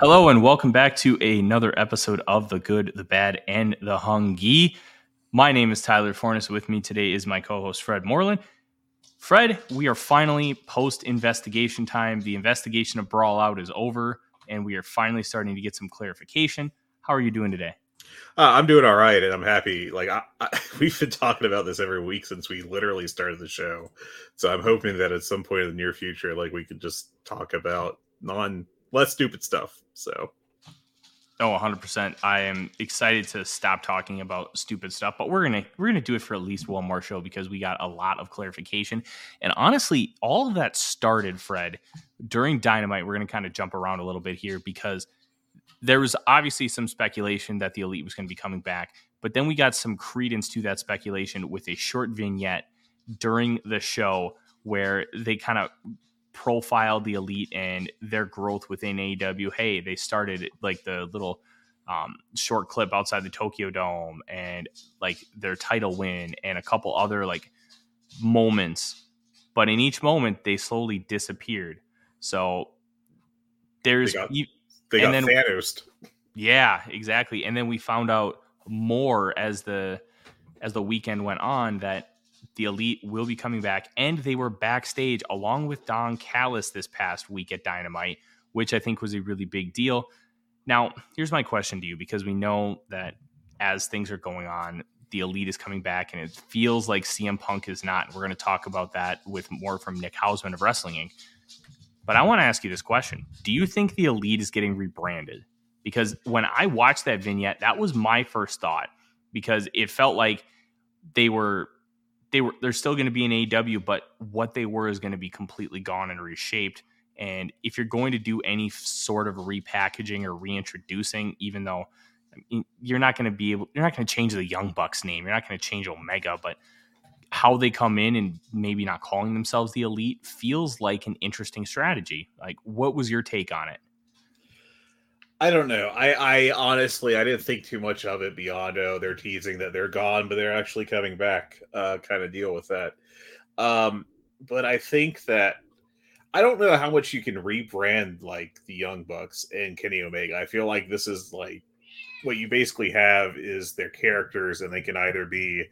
Hello and welcome back to another episode of The Good, the Bad, and the Hungee. My name is Tyler Fornes. With me today is my co-host Fred Moreland. Fred, we are finally post investigation time. The investigation of Brawl Out is over, and we are finally starting to get some clarification. How are you doing today? Uh, I'm doing all right, and I'm happy. Like I, I, we've been talking about this every week since we literally started the show, so I'm hoping that at some point in the near future, like we could just talk about non less stupid stuff. So Oh, 100%. I am excited to stop talking about stupid stuff, but we're going to we're going to do it for at least one more show because we got a lot of clarification. And honestly, all of that started Fred during Dynamite. We're going to kind of jump around a little bit here because there was obviously some speculation that the Elite was going to be coming back, but then we got some credence to that speculation with a short vignette during the show where they kind of profiled the elite and their growth within AEW. Hey, they started like the little um, short clip outside the Tokyo Dome and like their title win and a couple other like moments. But in each moment, they slowly disappeared. So there's they got, they got then, Thanos. Yeah, exactly. And then we found out more as the as the weekend went on that the Elite will be coming back, and they were backstage along with Don Callis this past week at Dynamite, which I think was a really big deal. Now, here's my question to you because we know that as things are going on, the Elite is coming back, and it feels like CM Punk is not. We're going to talk about that with more from Nick Hausman of Wrestling Inc. But I want to ask you this question Do you think the Elite is getting rebranded? Because when I watched that vignette, that was my first thought because it felt like they were they were they're still going to be in AEW, but what they were is going to be completely gone and reshaped. And if you're going to do any sort of repackaging or reintroducing, even though you're not going to be able, you're not going to change the Young Bucks name, you're not going to change Omega, but how they come in and maybe not calling themselves the elite feels like an interesting strategy. Like, what was your take on it? I don't know. I, I honestly I didn't think too much of it beyond oh they're teasing that they're gone, but they're actually coming back. Uh, kind of deal with that. Um, but I think that I don't know how much you can rebrand like the Young Bucks and Kenny Omega. I feel like this is like what you basically have is their characters, and they can either be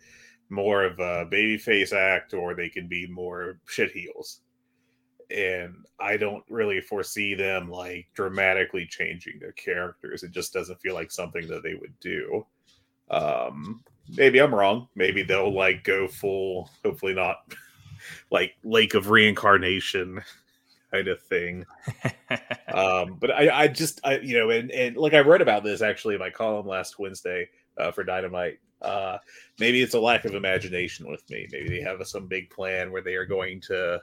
more of a babyface act or they can be more shit heels and I don't really foresee them like dramatically changing their characters. It just doesn't feel like something that they would do. Um, maybe I'm wrong. Maybe they'll like go full, hopefully not like Lake of Reincarnation kind of thing. um, but I, I just, I, you know, and and like I wrote about this actually in my column last Wednesday uh, for Dynamite. Uh, maybe it's a lack of imagination with me. Maybe they have a, some big plan where they are going to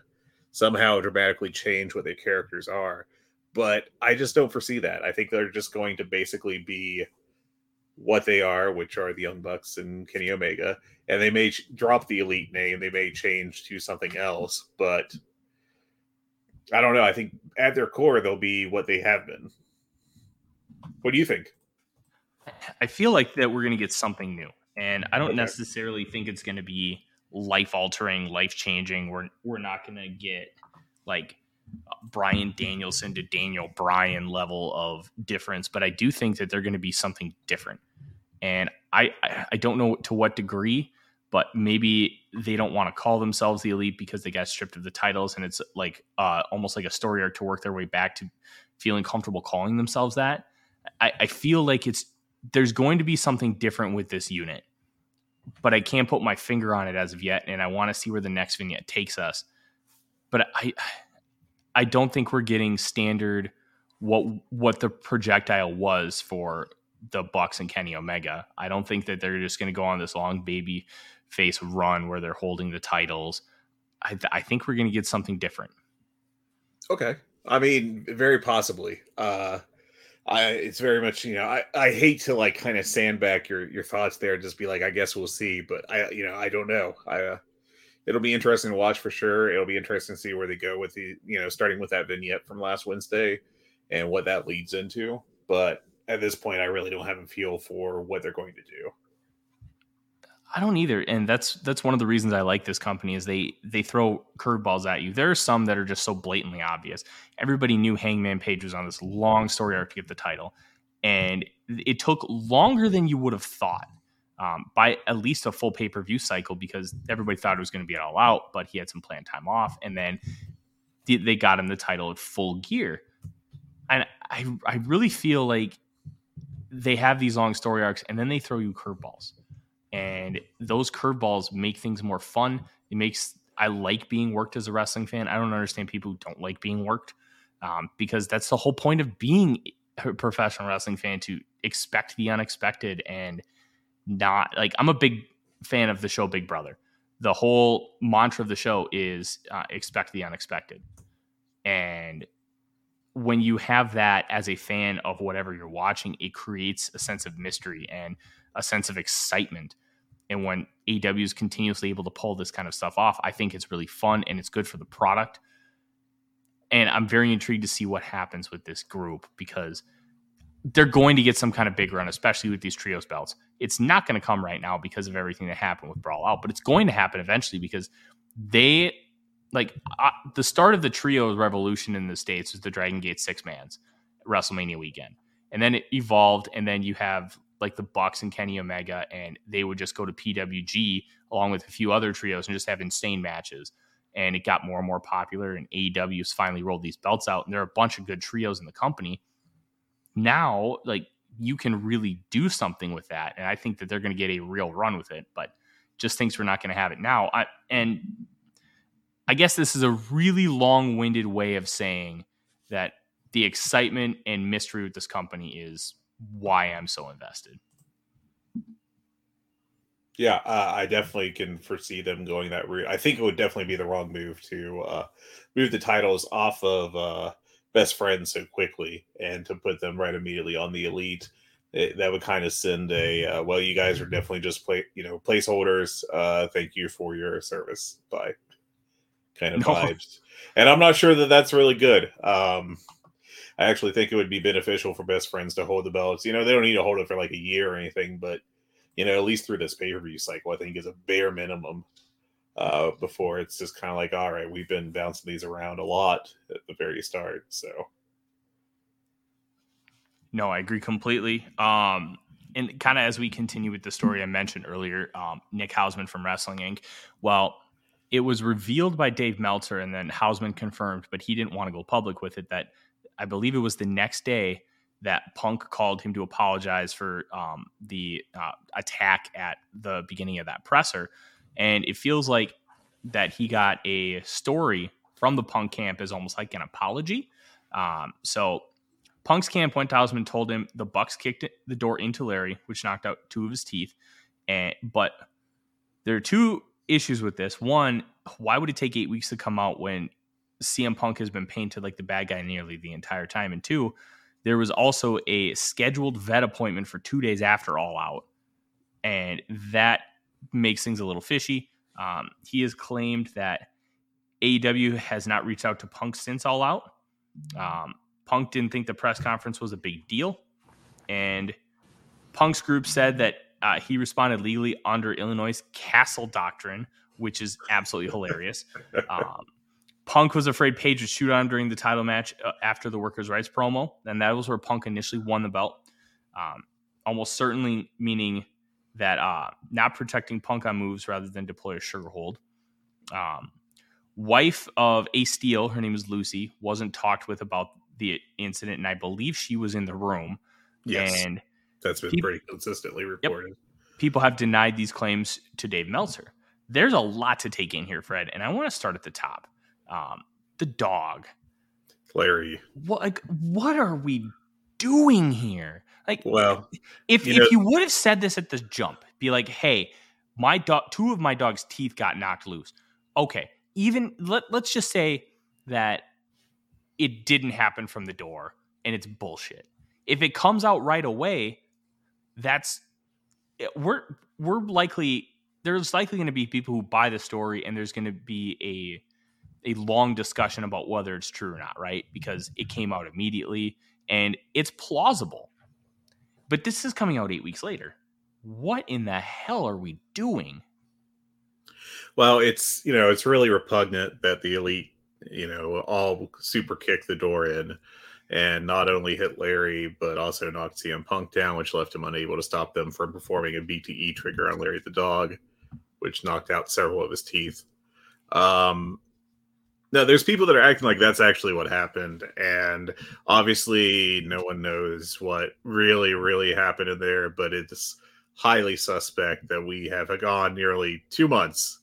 somehow dramatically change what their characters are. But I just don't foresee that. I think they're just going to basically be what they are, which are the Young Bucks and Kenny Omega. And they may ch- drop the Elite name, they may change to something else, but I don't know. I think at their core, they'll be what they have been. What do you think? I feel like that we're going to get something new. And I don't okay. necessarily think it's going to be life altering, life changing. We're we're not going to get like Bryan Danielson to Daniel Bryan level of difference, but I do think that they're going to be something different. And I I don't know to what degree, but maybe they don't want to call themselves the elite because they got stripped of the titles, and it's like uh, almost like a story arc to work their way back to feeling comfortable calling themselves that. I, I feel like it's there's going to be something different with this unit but I can't put my finger on it as of yet, and I want to see where the next vignette takes us. But I, I don't think we're getting standard what what the projectile was for the Bucks and Kenny Omega. I don't think that they're just going to go on this long baby face run where they're holding the titles. I, I think we're going to get something different. Okay. I mean, very possibly. Uh I it's very much, you know, I, I hate to like kind of sandbag your your thoughts there and just be like, I guess we'll see, but I you know, I don't know. I uh, it'll be interesting to watch for sure. It'll be interesting to see where they go with the, you know, starting with that vignette from last Wednesday and what that leads into. But at this point, I really don't have a feel for what they're going to do. I don't either, and that's that's one of the reasons I like this company is they they throw curveballs at you. There are some that are just so blatantly obvious. Everybody knew Hangman Page was on this long story arc to get the title, and it took longer than you would have thought um, by at least a full pay per view cycle because everybody thought it was going to be all out, but he had some planned time off, and then they got him the title at full gear. And I I really feel like they have these long story arcs, and then they throw you curveballs and those curveballs make things more fun. It makes I like being worked as a wrestling fan. I don't understand people who don't like being worked um, because that's the whole point of being a professional wrestling fan to expect the unexpected and not like I'm a big fan of the show Big Brother. The whole mantra of the show is uh, expect the unexpected. And when you have that as a fan of whatever you're watching, it creates a sense of mystery and a sense of excitement and when AEW is continuously able to pull this kind of stuff off, I think it's really fun and it's good for the product. And I'm very intrigued to see what happens with this group because they're going to get some kind of big run, especially with these trios belts. It's not going to come right now because of everything that happened with Brawl Out, but it's going to happen eventually because they like the start of the trios revolution in the states was the Dragon Gate six mans WrestleMania weekend, and then it evolved, and then you have like the Bucks and Kenny Omega, and they would just go to PWG along with a few other trios and just have insane matches. And it got more and more popular, and AEW's finally rolled these belts out, and there are a bunch of good trios in the company. Now, like you can really do something with that, and I think that they're going to get a real run with it. But just thinks we're not going to have it now. I, and I guess this is a really long-winded way of saying that the excitement and mystery with this company is why I'm so invested. Yeah, uh, I definitely can foresee them going that route. I think it would definitely be the wrong move to uh, move the titles off of uh, best friends so quickly and to put them right immediately on the elite. It, that would kind of send a uh, well, you guys are definitely just play, you know, placeholders. Uh, thank you for your service. Bye, kind of no. vibes. And I'm not sure that that's really good. Um, I actually think it would be beneficial for best friends to hold the belts. You know, they don't need to hold it for like a year or anything, but you know, at least through this pay per view cycle, I think is a bare minimum. Uh, before it's just kind of like, all right, we've been bouncing these around a lot at the very start. So, no, I agree completely. Um, and kind of as we continue with the story I mentioned earlier, um, Nick Hausman from Wrestling Inc. Well, it was revealed by Dave Meltzer, and then Hausman confirmed, but he didn't want to go public with it that I believe it was the next day that Punk called him to apologize for um, the uh, attack at the beginning of that presser. And it feels like that he got a story from the Punk camp as almost like an apology. Um, so Punk's camp went to Hausman, told him the Bucks kicked the door into Larry, which knocked out two of his teeth. And but there are two issues with this. One, why would it take eight weeks to come out when CM Punk has been painted like the bad guy nearly the entire time. And two, there was also a scheduled vet appointment for two days after All Out, and that makes things a little fishy. Um, he has claimed that AEW has not reached out to Punk since All Out. Um, Punk didn't think the press conference was a big deal, and Punk's group said that uh, he responded legally under Illinois' Castle Doctrine, which is absolutely hilarious. Um, Punk was afraid Page would shoot on him during the title match uh, after the workers' rights promo, and that was where Punk initially won the belt. Um, almost certainly meaning that uh, not protecting Punk on moves rather than deploy a sugar hold. Um, wife of Ace Steel, her name is Lucy, wasn't talked with about the incident, and I believe she was in the room. Yes, and that's been people, pretty consistently reported. Yep, people have denied these claims to Dave Meltzer. There's a lot to take in here, Fred, and I want to start at the top um, the dog. Larry. What like what are we doing here? Like well if you if know, you would have said this at the jump, be like, hey, my dog two of my dog's teeth got knocked loose. Okay. Even let let's just say that it didn't happen from the door and it's bullshit. If it comes out right away, that's eh, we're we're likely there's likely going to be people who buy the story and there's going to be a a long discussion about whether it's true or not, right? Because it came out immediately and it's plausible. But this is coming out 8 weeks later. What in the hell are we doing? Well, it's, you know, it's really repugnant that the elite, you know, all super kick the door in and not only hit Larry, but also knocked CM Punk down, which left him unable to stop them from performing a BTE trigger on Larry the dog, which knocked out several of his teeth. Um, now, there's people that are acting like that's actually what happened, and obviously, no one knows what really, really happened in there. But it's highly suspect that we have gone nearly two months,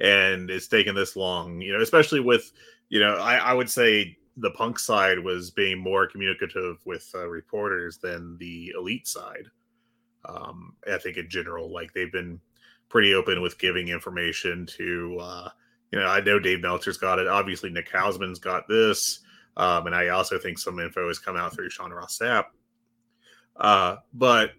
and it's taken this long. You know, especially with you know, I, I would say the punk side was being more communicative with uh, reporters than the elite side. Um, I think in general, like they've been pretty open with giving information to, uh, you know, I know Dave Meltzer's got it. Obviously, Nick Hausman's got this. Um, and I also think some info has come out through Sean Ross Sapp. Uh, but,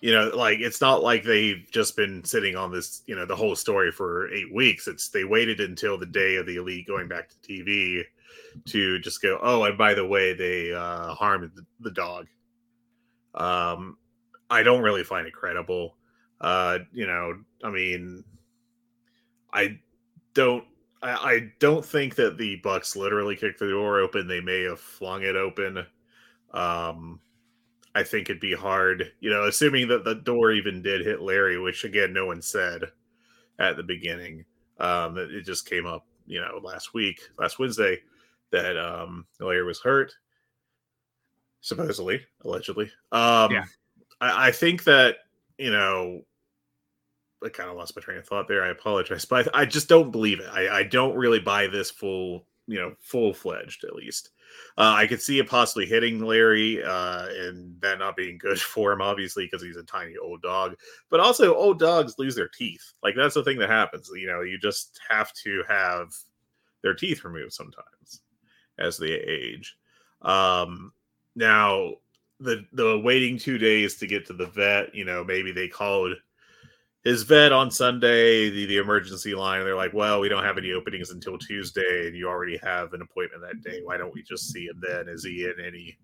you know, like it's not like they've just been sitting on this, you know, the whole story for eight weeks. It's they waited until the day of the elite going back to TV to just go, oh, and by the way, they uh, harmed the dog. Um, I don't really find it credible. Uh, you know, I mean, I don't, I, I don't think that the Bucks literally kicked the door open. They may have flung it open. Um, I think it'd be hard, you know, assuming that the door even did hit Larry, which again, no one said at the beginning. Um, it, it just came up, you know, last week, last Wednesday that um Larry was hurt, supposedly, allegedly. Um yeah. I, I think that, you know, I kind of lost my train of thought there. I apologize, but I, just don't believe it. I, I don't really buy this full, you know, full fledged at least. Uh, I could see it possibly hitting Larry uh, and that not being good for him, obviously, because he's a tiny old dog. But also, old dogs lose their teeth. Like that's the thing that happens. You know, you just have to have their teeth removed sometimes as they age. Um, now, the the waiting two days to get to the vet, you know, maybe they called his vet on Sunday, the, the emergency line. They're like, well, we don't have any openings until Tuesday, and you already have an appointment that day. Why don't we just see him then? Is he in any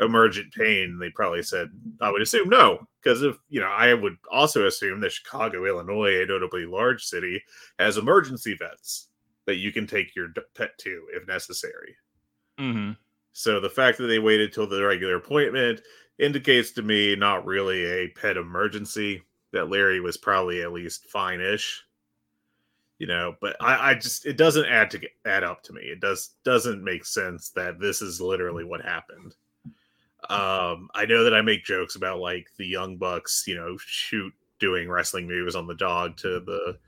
emergent pain? They probably said, I would assume no, because if you know, I would also assume that Chicago, Illinois, a notably large city, has emergency vets that you can take your pet to if necessary. Mm-hmm. So the fact that they waited till the regular appointment indicates to me not really a pet emergency. That Larry was probably at least fine-ish, you know. But I, I just it doesn't add to add up to me. It does doesn't make sense that this is literally what happened. Um, I know that I make jokes about like the young bucks, you know, shoot doing wrestling moves on the dog to the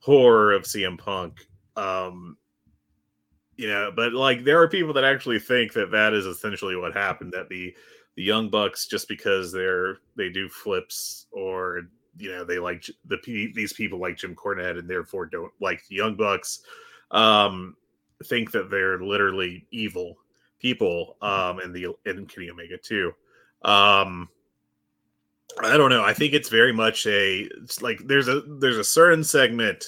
horror of CM Punk. Um, you know but like there are people that actually think that that is essentially what happened that the the young bucks just because they're they do flips or you know they like the these people like jim cornette and therefore don't like the young bucks um think that they're literally evil people um and the and kenny omega too. Um i don't know. I think it's very much a like there's a there's a certain segment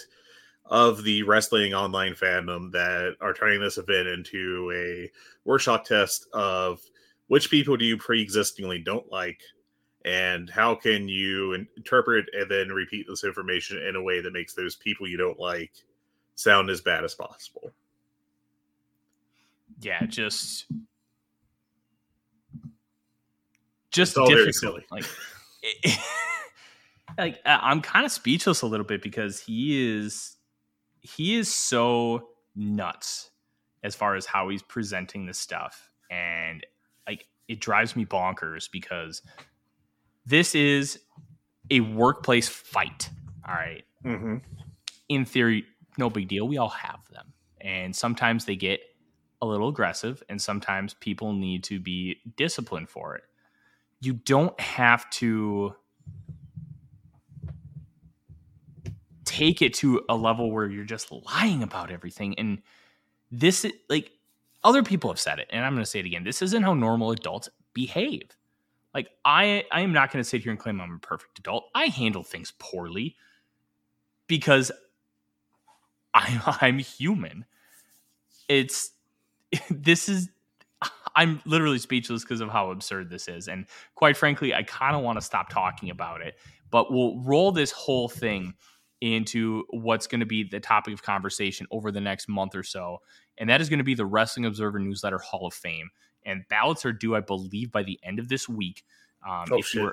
of the wrestling online fandom that are turning this event into a Rorschach test of which people do you pre-existingly don't like? And how can you interpret and then repeat this information in a way that makes those people you don't like sound as bad as possible? Yeah just just difficult like like i'm kind of speechless a little bit because he is he is so nuts as far as how he's presenting the stuff. And like it drives me bonkers because this is a workplace fight all right? Mm-hmm. in theory no big deal. We all have them. And sometimes they get a little aggressive and sometimes people need to be disciplined for it. You don't have to take it to a level where you're just lying about everything. And this like other people have said it, and I'm going to say it again. This isn't how normal adults behave. Like I, I am not going to sit here and claim I'm a perfect adult. I handle things poorly because I'm, I'm human. It's this is I'm literally speechless because of how absurd this is. And quite frankly, I kind of want to stop talking about it, but we'll roll this whole thing into what's going to be the topic of conversation over the next month or so. And that is going to be the Wrestling Observer Newsletter Hall of Fame. And ballots are due, I believe, by the end of this week. Um, oh, shit.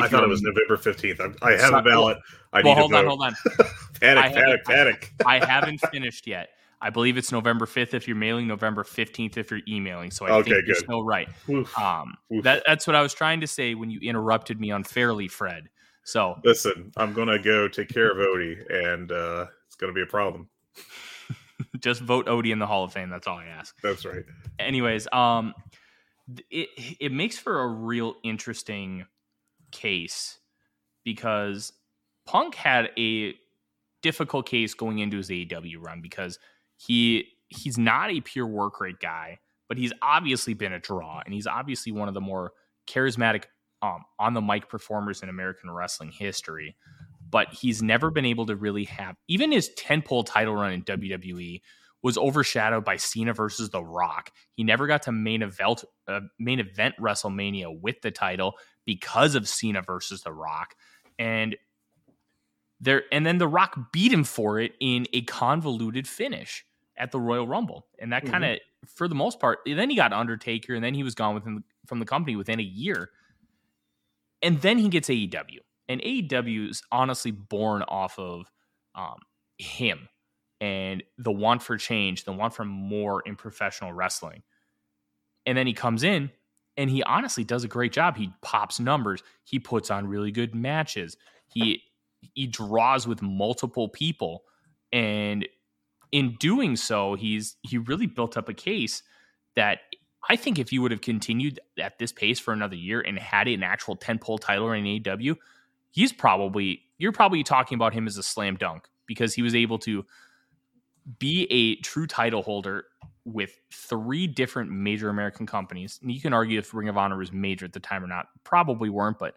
I thought it was November 15th. I, have a ballot. I well, hold on, hold on. panic, panic, panic. I haven't finished yet. I believe it's November 5th if you're mailing, November 15th if you're emailing. So I okay, think you're still right. Oof. Um, Oof. That, that's what I was trying to say when you interrupted me unfairly, Fred. So listen, I'm gonna go take care of Odie, and uh, it's gonna be a problem. Just vote Odie in the Hall of Fame. That's all I ask. That's right. Anyways, um, it it makes for a real interesting case because Punk had a difficult case going into his AEW run because he he's not a pure work rate guy, but he's obviously been a draw and he's obviously one of the more charismatic um, on the mic performers in American wrestling history. But he's never been able to really have even his 10 pole title run in WWE was overshadowed by Cena versus The Rock. He never got to main event uh, main event WrestleMania with the title because of Cena versus The Rock. And there and then The Rock beat him for it in a convoluted finish at the Royal Rumble. And that kind of mm-hmm. for the most part, then he got Undertaker and then he was gone within from the company within a year. And then he gets AEW. And AEW is honestly born off of um, him and the want for change, the want for more in professional wrestling. And then he comes in and he honestly does a great job. He pops numbers, he puts on really good matches. He he draws with multiple people and in doing so, he's he really built up a case that I think if you would have continued at this pace for another year and had an actual 10 pole title in AEW, he's probably you're probably talking about him as a slam dunk because he was able to be a true title holder with three different major American companies. And you can argue if Ring of Honor was major at the time or not. Probably weren't, but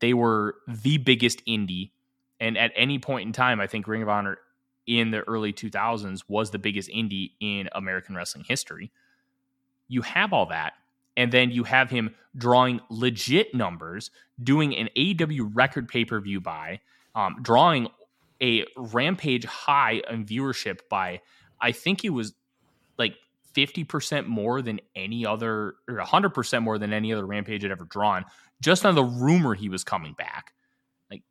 they were the biggest indie. And at any point in time, I think Ring of Honor in the early 2000s was the biggest indie in American wrestling history. You have all that. And then you have him drawing legit numbers, doing an AEW record pay per view buy, um, drawing a rampage high in viewership by, I think it was like 50% more than any other, or 100% more than any other rampage had ever drawn, just on the rumor he was coming back. Like,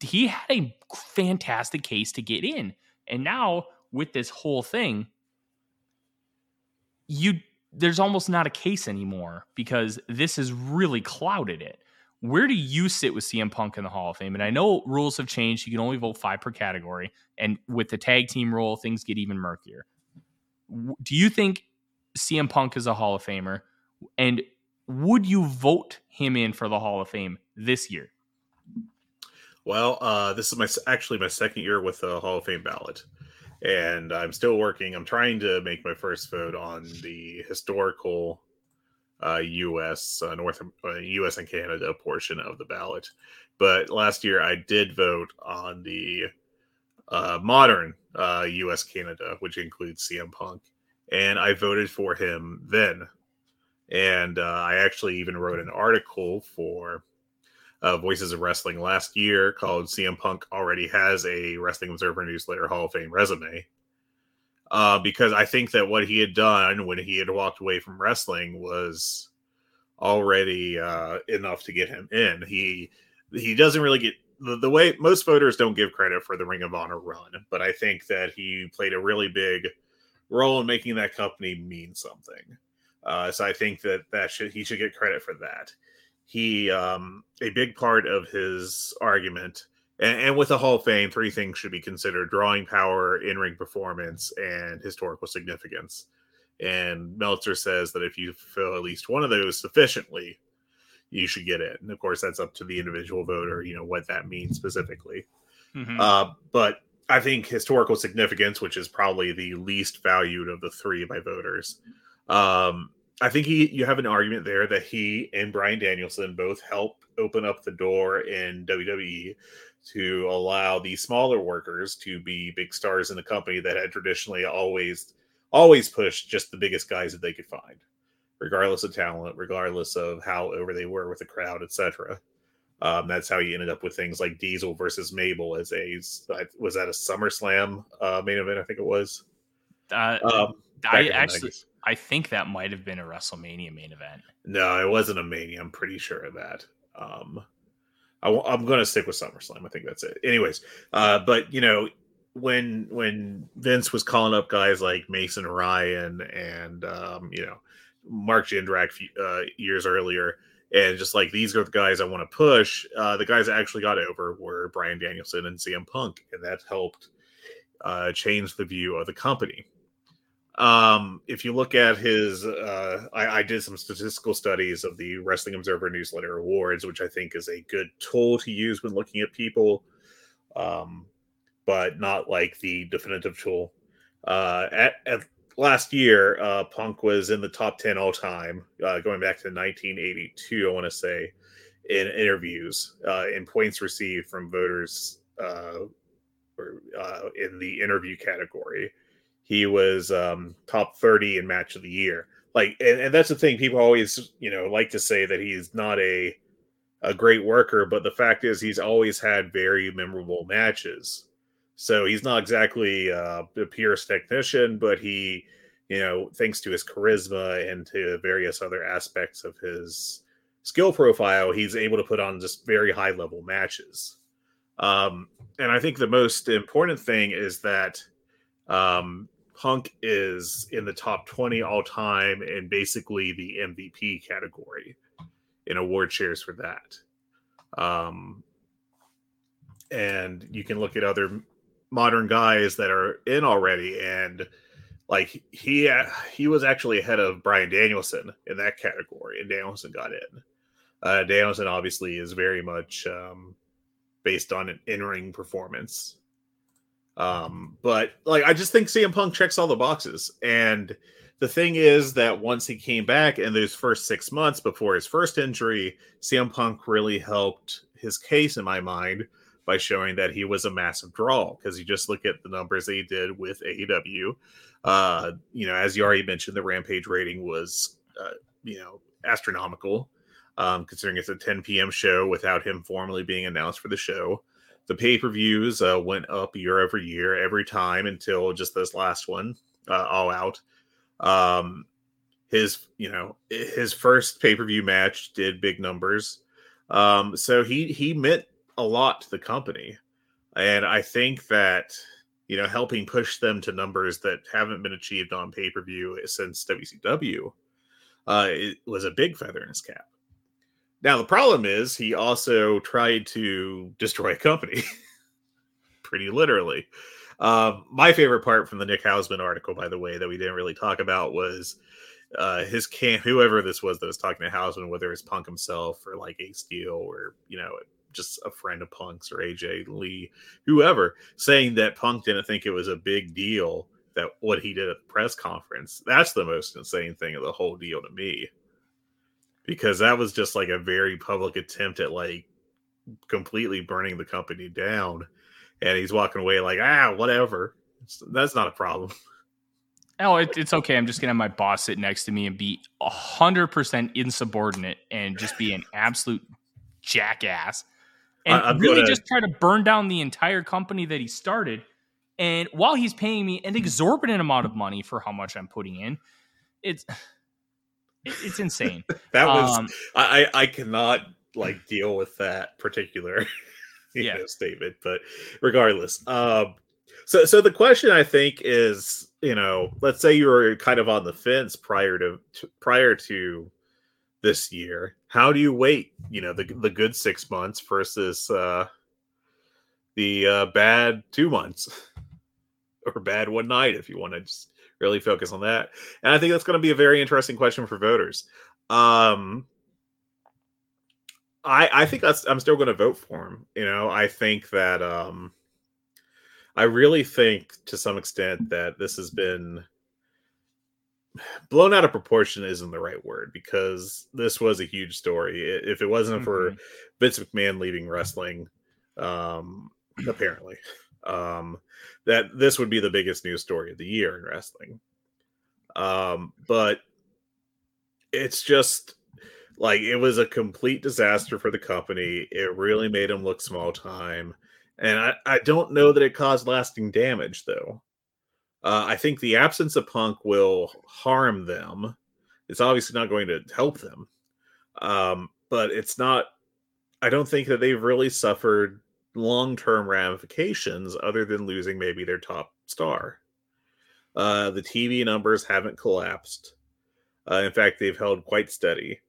he had a fantastic case to get in. And now, with this whole thing, you there's almost not a case anymore because this has really clouded it. Where do you sit with CM Punk in the Hall of Fame? And I know rules have changed. You can only vote five per category. And with the tag team rule, things get even murkier. Do you think CM Punk is a Hall of Famer? And would you vote him in for the Hall of Fame this year? Well, uh, this is my actually my second year with the Hall of Fame ballot, and I'm still working. I'm trying to make my first vote on the historical uh, U.S. Uh, North uh, U.S. and Canada portion of the ballot. But last year I did vote on the uh, modern U.S. Uh, Canada, which includes CM Punk, and I voted for him then. And uh, I actually even wrote an article for Voices of Wrestling last year called "CM Punk already has a Wrestling Observer Newsletter Hall of Fame resume." uh, because I think that what he had done when he had walked away from wrestling was already uh, enough to get him in. He he doesn't really get the, the, way most voters don't give credit for the Ring of Honor run, but I think that he played a really big role in making that company mean something. Uh, so I think that that should he should get credit for that. He um, a big part of his argument and, and with the Hall of Fame, three things should be considered: drawing power, in-ring performance, and historical significance. And Meltzer says that if you fill at least one of those sufficiently, you should get it And of course, that's up to the individual voter, you know, what that means specifically. Mm-hmm. Uh, but I think historical significance, which is probably the least valued of the three by voters, Um, I think he you have an argument there that he and Bryan Danielson both help open up the door in WWE to allow the smaller workers to be big stars in the company that had traditionally always always pushed just the biggest guys that they could find, regardless of talent, regardless of how over they were with the crowd, etc. Um, that's how he ended up with things like Diesel versus Mabel as a was that a SummerSlam uh, main event? I think it was. Uh, um, I actually, I think that might have been a WrestleMania main event. No, it wasn't a Mania. I'm pretty sure of that. Um, I, am going to stick with SummerSlam. I think that's it. Anyways, uh, but you know, when when Vince was calling up guys like Mason Ryan and um, you know Mark Jindrak uh, years earlier, and just like these are the guys I want to push, uh, the guys that actually got over were Bryan Danielson and CM Punk, and that helped uh, change the view of the company. Um, if you look at his, uh, I, I, did some statistical studies of the Wrestling Observer Newsletter Awards, which I think is a good tool to use when looking at people, um, but not like the definitive tool. Uh, at, at last year, uh, Punk was in the top 10 all time, uh, going back to 1982, I want to say, in interviews, uh, in points received from voters uh, or, uh, in the interview category he was um, top 30 in match of the year. Like, and, and that's the thing. People always, you know, like to say that he's not a a great worker, but the fact is he's always had very memorable matches. So he's not exactly uh, a purest technician, but he, you know, thanks to his charisma and to various other aspects of his skill profile, he's able to put on just very high level matches. Um, and I think the most important thing is that um, Punk is in the top 20 all time and basically the MVP category in award shares for that. Um, and you can look at other modern guys that are in already and like he he was actually ahead of Bryan Danielson in that category and Danielson got in. Uh, Danielson obviously is very much um, based on an in-ring performance um, but like I just think CM Punk checks all the boxes. And the thing is that once he came back in those first six months before his first injury, CM Punk really helped his case in my mind by showing that he was a massive draw because you just look at the numbers that he did with AEW. Uh, you know, as you already mentioned, the Rampage rating was, uh, you know, astronomical, um, considering it's a 10 p.m. show without him formally being announced for the show the pay per views uh, went up year over year every time until just this last one, uh, all out. Um, his, you know, his first pay per view match did big numbers. Um, so he he meant a lot to the company, and I think that you know helping push them to numbers that haven't been achieved on pay per view since WCW uh, it was a big feather in his cap. Now the problem is he also tried to destroy a company, pretty literally. Um, my favorite part from the Nick Hausman article, by the way, that we didn't really talk about was uh, his camp, whoever this was that was talking to Hausman, whether it's Punk himself or like Ace Steel or you know just a friend of Punk's or AJ Lee, whoever, saying that Punk didn't think it was a big deal that what he did at the press conference. That's the most insane thing of the whole deal to me because that was just like a very public attempt at like completely burning the company down and he's walking away like ah whatever. That's not a problem. Oh it, it's okay. I'm just gonna have my boss sit next to me and be 100% insubordinate and just be an absolute jackass and I'm really gonna... just try to burn down the entire company that he started and while he's paying me an exorbitant amount of money for how much i'm putting in it's it's insane. that was um, I I cannot like deal with that particular yeah. know, statement, but regardless, um, so so the question I think is, you know, let's say you were kind of on the fence prior to, to prior to this year. How do you wait? You know, the the good six months versus uh, the uh, bad two months or bad one night, if you want to just really focus on that. And I think that's going to be a very interesting question for voters. Um, I I think that's I'm still going to vote for him. You know, I think that um, I really think to some extent that this has been blown out of proportion isn't the right word because this was a huge story. If it wasn't mm-hmm. for Vince McMahon leaving wrestling, um, apparently, um, that this would be the biggest news story of the year in wrestling. Um, but it's just like it was a complete disaster for the company. It really made them look small time. And I, I don't know that it caused lasting damage though. Uh, I think the absence of Punk will harm them. It's obviously not going to help them. Um, but it's not I don't think that they've really suffered long term ramifications other than losing maybe their top star. Uh, the TV numbers haven't collapsed. Uh, in fact, they've held quite steady.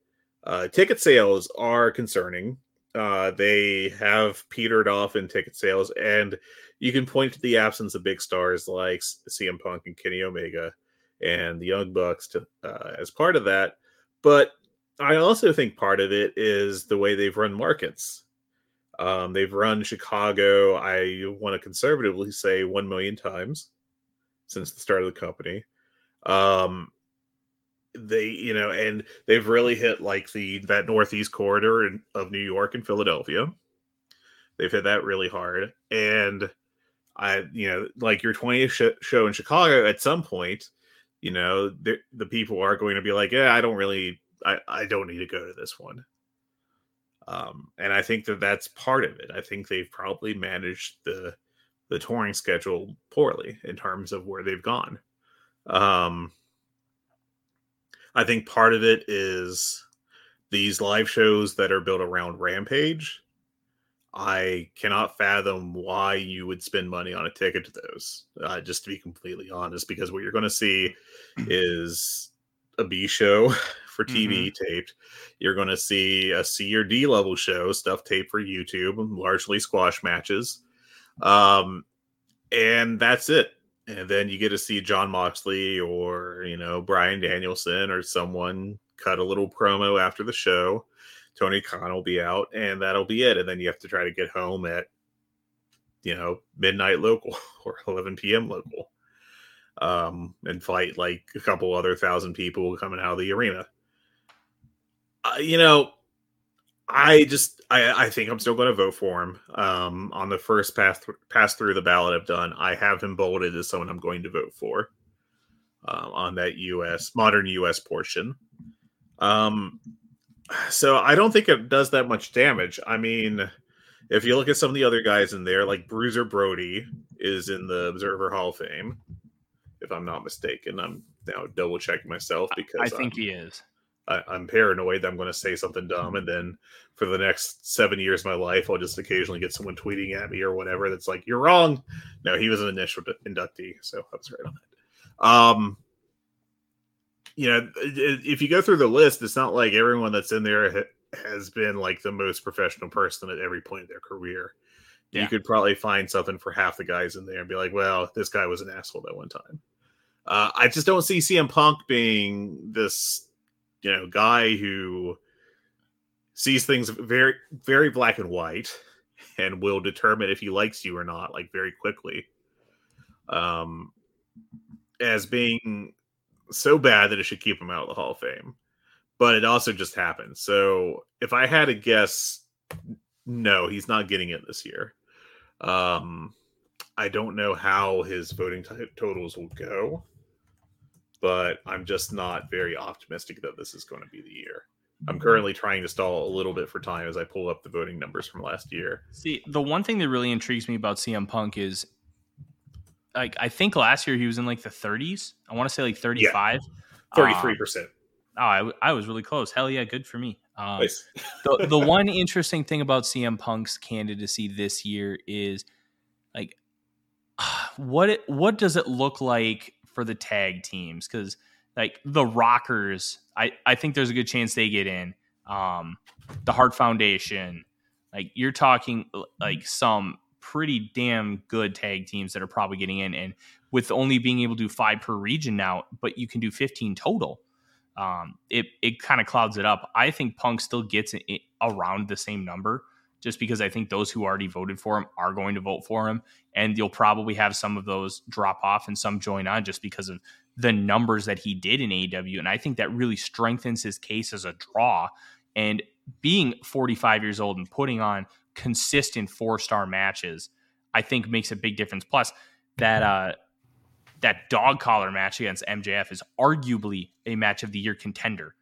Uh, ticket sales are concerning. Uh, they have petered off in ticket sales, and you can point to the absence of big stars like CM Punk and Kenny Omega and the Young Bucks to, uh, as part of that. But I also think part of it is the way they've run markets. Um, they've run Chicago, I want to conservatively say, 1 million times since the start of the company. Um, they, you know, and they've really hit like the that northeast corridor in, of New York and Philadelphia. They've hit that really hard, and I, you know, like your 20th sh- show in Chicago, at some point, you know, the, the people are going to be like, yeah, I don't really, I, I don't need to go to this one. Um, and I think that that's part of it. I think they've probably managed the the touring schedule poorly in terms of where they've gone. Um, I think part of it is these live shows that are built around Rampage. I cannot fathom why you would spend money on a ticket to those. Uh, just to be completely honest, because what you're going to see is a B show for TV mm-hmm. taped. You're going to see a C or D level show, stuff taped for YouTube, largely squash matches. Um, and that's it. And then you get to see Jon Moxley or, you know, Bryan Danielson or someone cut a little promo after the show. Tony Khan will be out, and that'll be it. And then you have to try to get home at, you know, midnight local or 11 p.m. local um, and fight like a couple other thousand people coming out of the arena. Uh, you know, I just I, I think I'm still going to vote for him. Um, on the first pass th- pass through the ballot I've done, I have him bolded as someone I'm going to vote for uh, on that U.S. modern U.S. portion. Um, so I don't think it does that much damage. I mean, if you look at some of the other guys in there, like Bruiser Brody is in the Observer Hall of Fame, if I'm not mistaken. I'm now double checking myself because I think I'm, he is. I, am paranoid that I'm going to say something dumb, and then for the next seven years of my life, I'll just occasionally get someone tweeting at me or whatever that's like, "You're wrong." No, he was an initial inductee, so I was right on that. Um, you know, if you go through the list, it's not like everyone that's in there has been like the most professional person at every point in their career. Yeah. You could probably find something for half the guys in there and be like, "Well, this guy was an asshole that one time." Uh, I just don't see CM Punk being this you know guy who sees things very very black and white and will determine if he likes you or not like very quickly um as being so bad that it should keep him out of the hall of fame. But it also just happened. So if i had to guess no he's not getting it this year. Um i don't know how his voting t- totals will go but I'm just not very optimistic that this is going to be the year. I'm currently trying to stall a little bit for time as I pull up the voting numbers from last year. See, the one thing that really intrigues me about CM Punk is like I think last year he was in like the 30s. I want to say like 35. Yeah, 33%. Um, oh, I, I was really close. Hell yeah, good for me. Um, nice. the, the one interesting thing about CM Punk's candidacy this year is like what it, what does it look like for the tag teams because like the Rockers, I I think there's a good chance they get in. Um, the Hart Foundation, like you're talking like some pretty damn good tag teams that are probably getting in, and with only being able to do five per region now, but you can do 15 total. Um, it it kind of clouds it up. I think Punk still gets around the same number just because I think those who already voted for him are going to vote for him. And you'll probably have some of those drop off and some join on just because of the numbers that he did in AEW. And I think that really strengthens his case as a draw. And being 45 years old and putting on consistent four star matches, I think makes a big difference. Plus, that uh, that dog collar match against MJF is arguably a match of the year contender.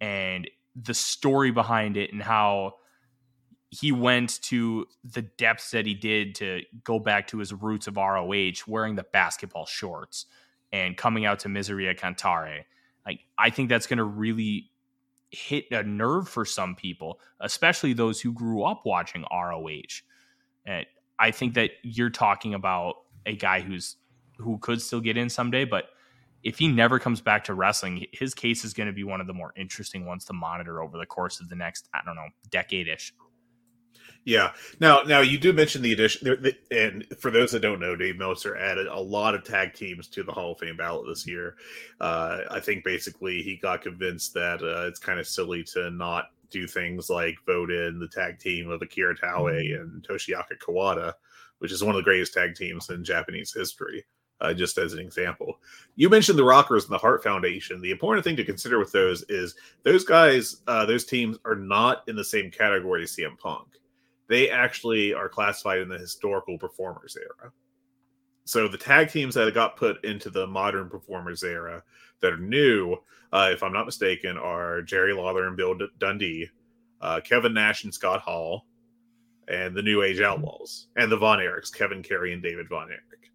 And the story behind it and how he went to the depths that he did to go back to his roots of ROH, wearing the basketball shorts and coming out to Miseria Cantare. Like, I think that's going to really hit a nerve for some people, especially those who grew up watching ROH. And I think that you're talking about a guy who's who could still get in someday, but if he never comes back to wrestling, his case is going to be one of the more interesting ones to monitor over the course of the next, I don't know, decade ish. Yeah. Now, now you do mention the addition, and for those that don't know, Dave Meltzer added a lot of tag teams to the Hall of Fame ballot this year. Uh, I think basically he got convinced that uh, it's kind of silly to not do things like vote in the tag team of Akira Taue mm-hmm. and Toshiaki Kawada, which is one of the greatest tag teams in Japanese history. Uh, just as an example, you mentioned the Rockers and the Hart Foundation. The important thing to consider with those is those guys, uh, those teams are not in the same category as CM Punk they actually are classified in the historical performers era. So the tag teams that got put into the modern performers era that are new, uh, if I'm not mistaken, are Jerry Lawler and Bill D- Dundee, uh, Kevin Nash and Scott Hall, and the New Age Outlaws, and the Von Erichs, Kevin Kerry and David Von Erich.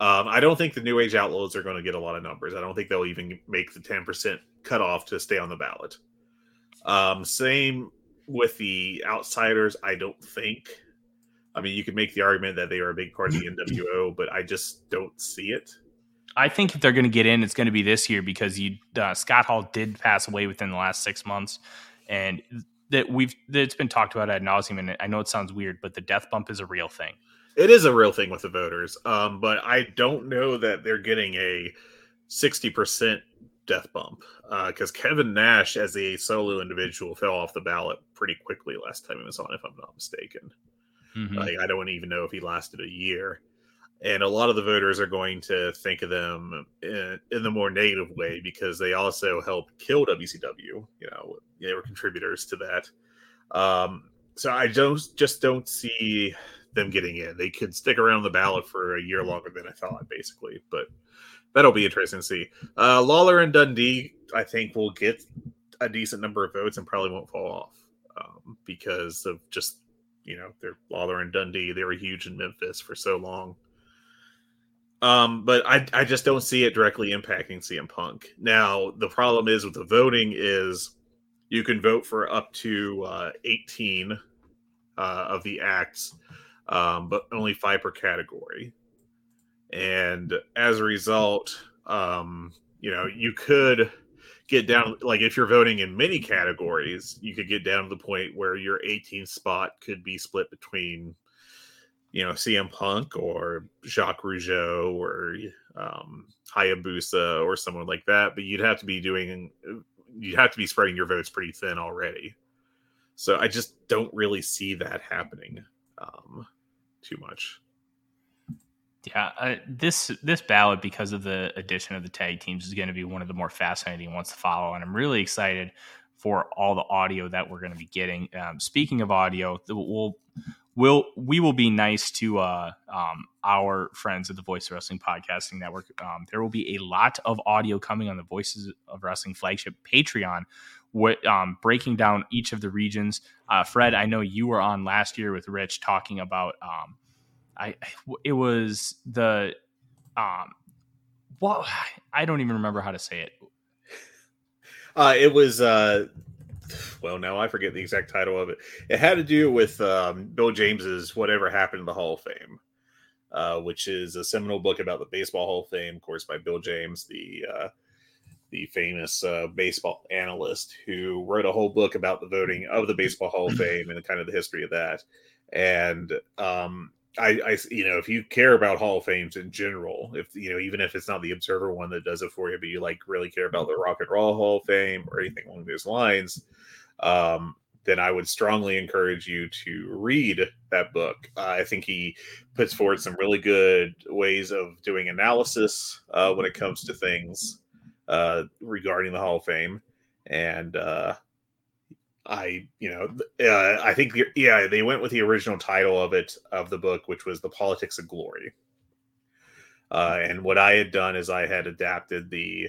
Um, I don't think the New Age Outlaws are going to get a lot of numbers. I don't think they'll even make the 10% cutoff to stay on the ballot. Um, same with the outsiders, I don't think. I mean, you could make the argument that they are a big part of the NWO, but I just don't see it. I think if they're going to get in, it's going to be this year because you uh, Scott Hall did pass away within the last six months, and that we've that it's been talked about ad nauseum. And I know it sounds weird, but the death bump is a real thing. It is a real thing with the voters, um, but I don't know that they're getting a sixty percent death bump because uh, Kevin Nash, as a solo individual, fell off the ballot pretty quickly last time he was on, if I'm not mistaken. Mm-hmm. Like, I don't even know if he lasted a year. And a lot of the voters are going to think of them in, in the more negative way because they also helped kill WCW. You know, they were contributors to that. Um, so I don't just don't see them getting in. They could stick around the ballot for a year longer than I thought, basically. But that'll be interesting to see. Uh, Lawler and Dundee, I think, will get a decent number of votes and probably won't fall off um, because of just you know they're Lawler and Dundee. They were huge in Memphis for so long. Um, but I I just don't see it directly impacting CM Punk. Now the problem is with the voting is you can vote for up to uh, 18 uh, of the acts, um, but only five per category and as a result um you know you could get down like if you're voting in many categories you could get down to the point where your 18th spot could be split between you know CM Punk or Jacques Rougeau or um, Hayabusa or someone like that but you'd have to be doing you'd have to be spreading your votes pretty thin already. So I just don't really see that happening um, too much yeah, uh, this this ballot because of the addition of the tag teams is going to be one of the more fascinating ones to follow, and I'm really excited for all the audio that we're going to be getting. Um, speaking of audio, we'll will we will be nice to uh, um, our friends at the Voice of Wrestling Podcasting Network. Um, there will be a lot of audio coming on the Voices of Wrestling flagship Patreon, what um, breaking down each of the regions. Uh, Fred, I know you were on last year with Rich talking about um, I it was the um well I don't even remember how to say it. Uh it was uh well now I forget the exact title of it. It had to do with um Bill James's Whatever Happened in the Hall of Fame. Uh, which is a seminal book about the Baseball Hall of Fame, of course, by Bill James, the uh, the famous uh, baseball analyst who wrote a whole book about the voting of the Baseball Hall of Fame and kind of the history of that. And um, I, I, you know, if you care about Hall of Fames in general, if you know, even if it's not the Observer one that does it for you, but you like really care about the Rock and Roll Hall of Fame or anything along those lines, um, then I would strongly encourage you to read that book. Uh, I think he puts forward some really good ways of doing analysis uh, when it comes to things uh, regarding the Hall of Fame, and uh, I, you know, uh, I think yeah, they went with the original title of it of the book, which was "The Politics of Glory." Uh, and what I had done is I had adapted the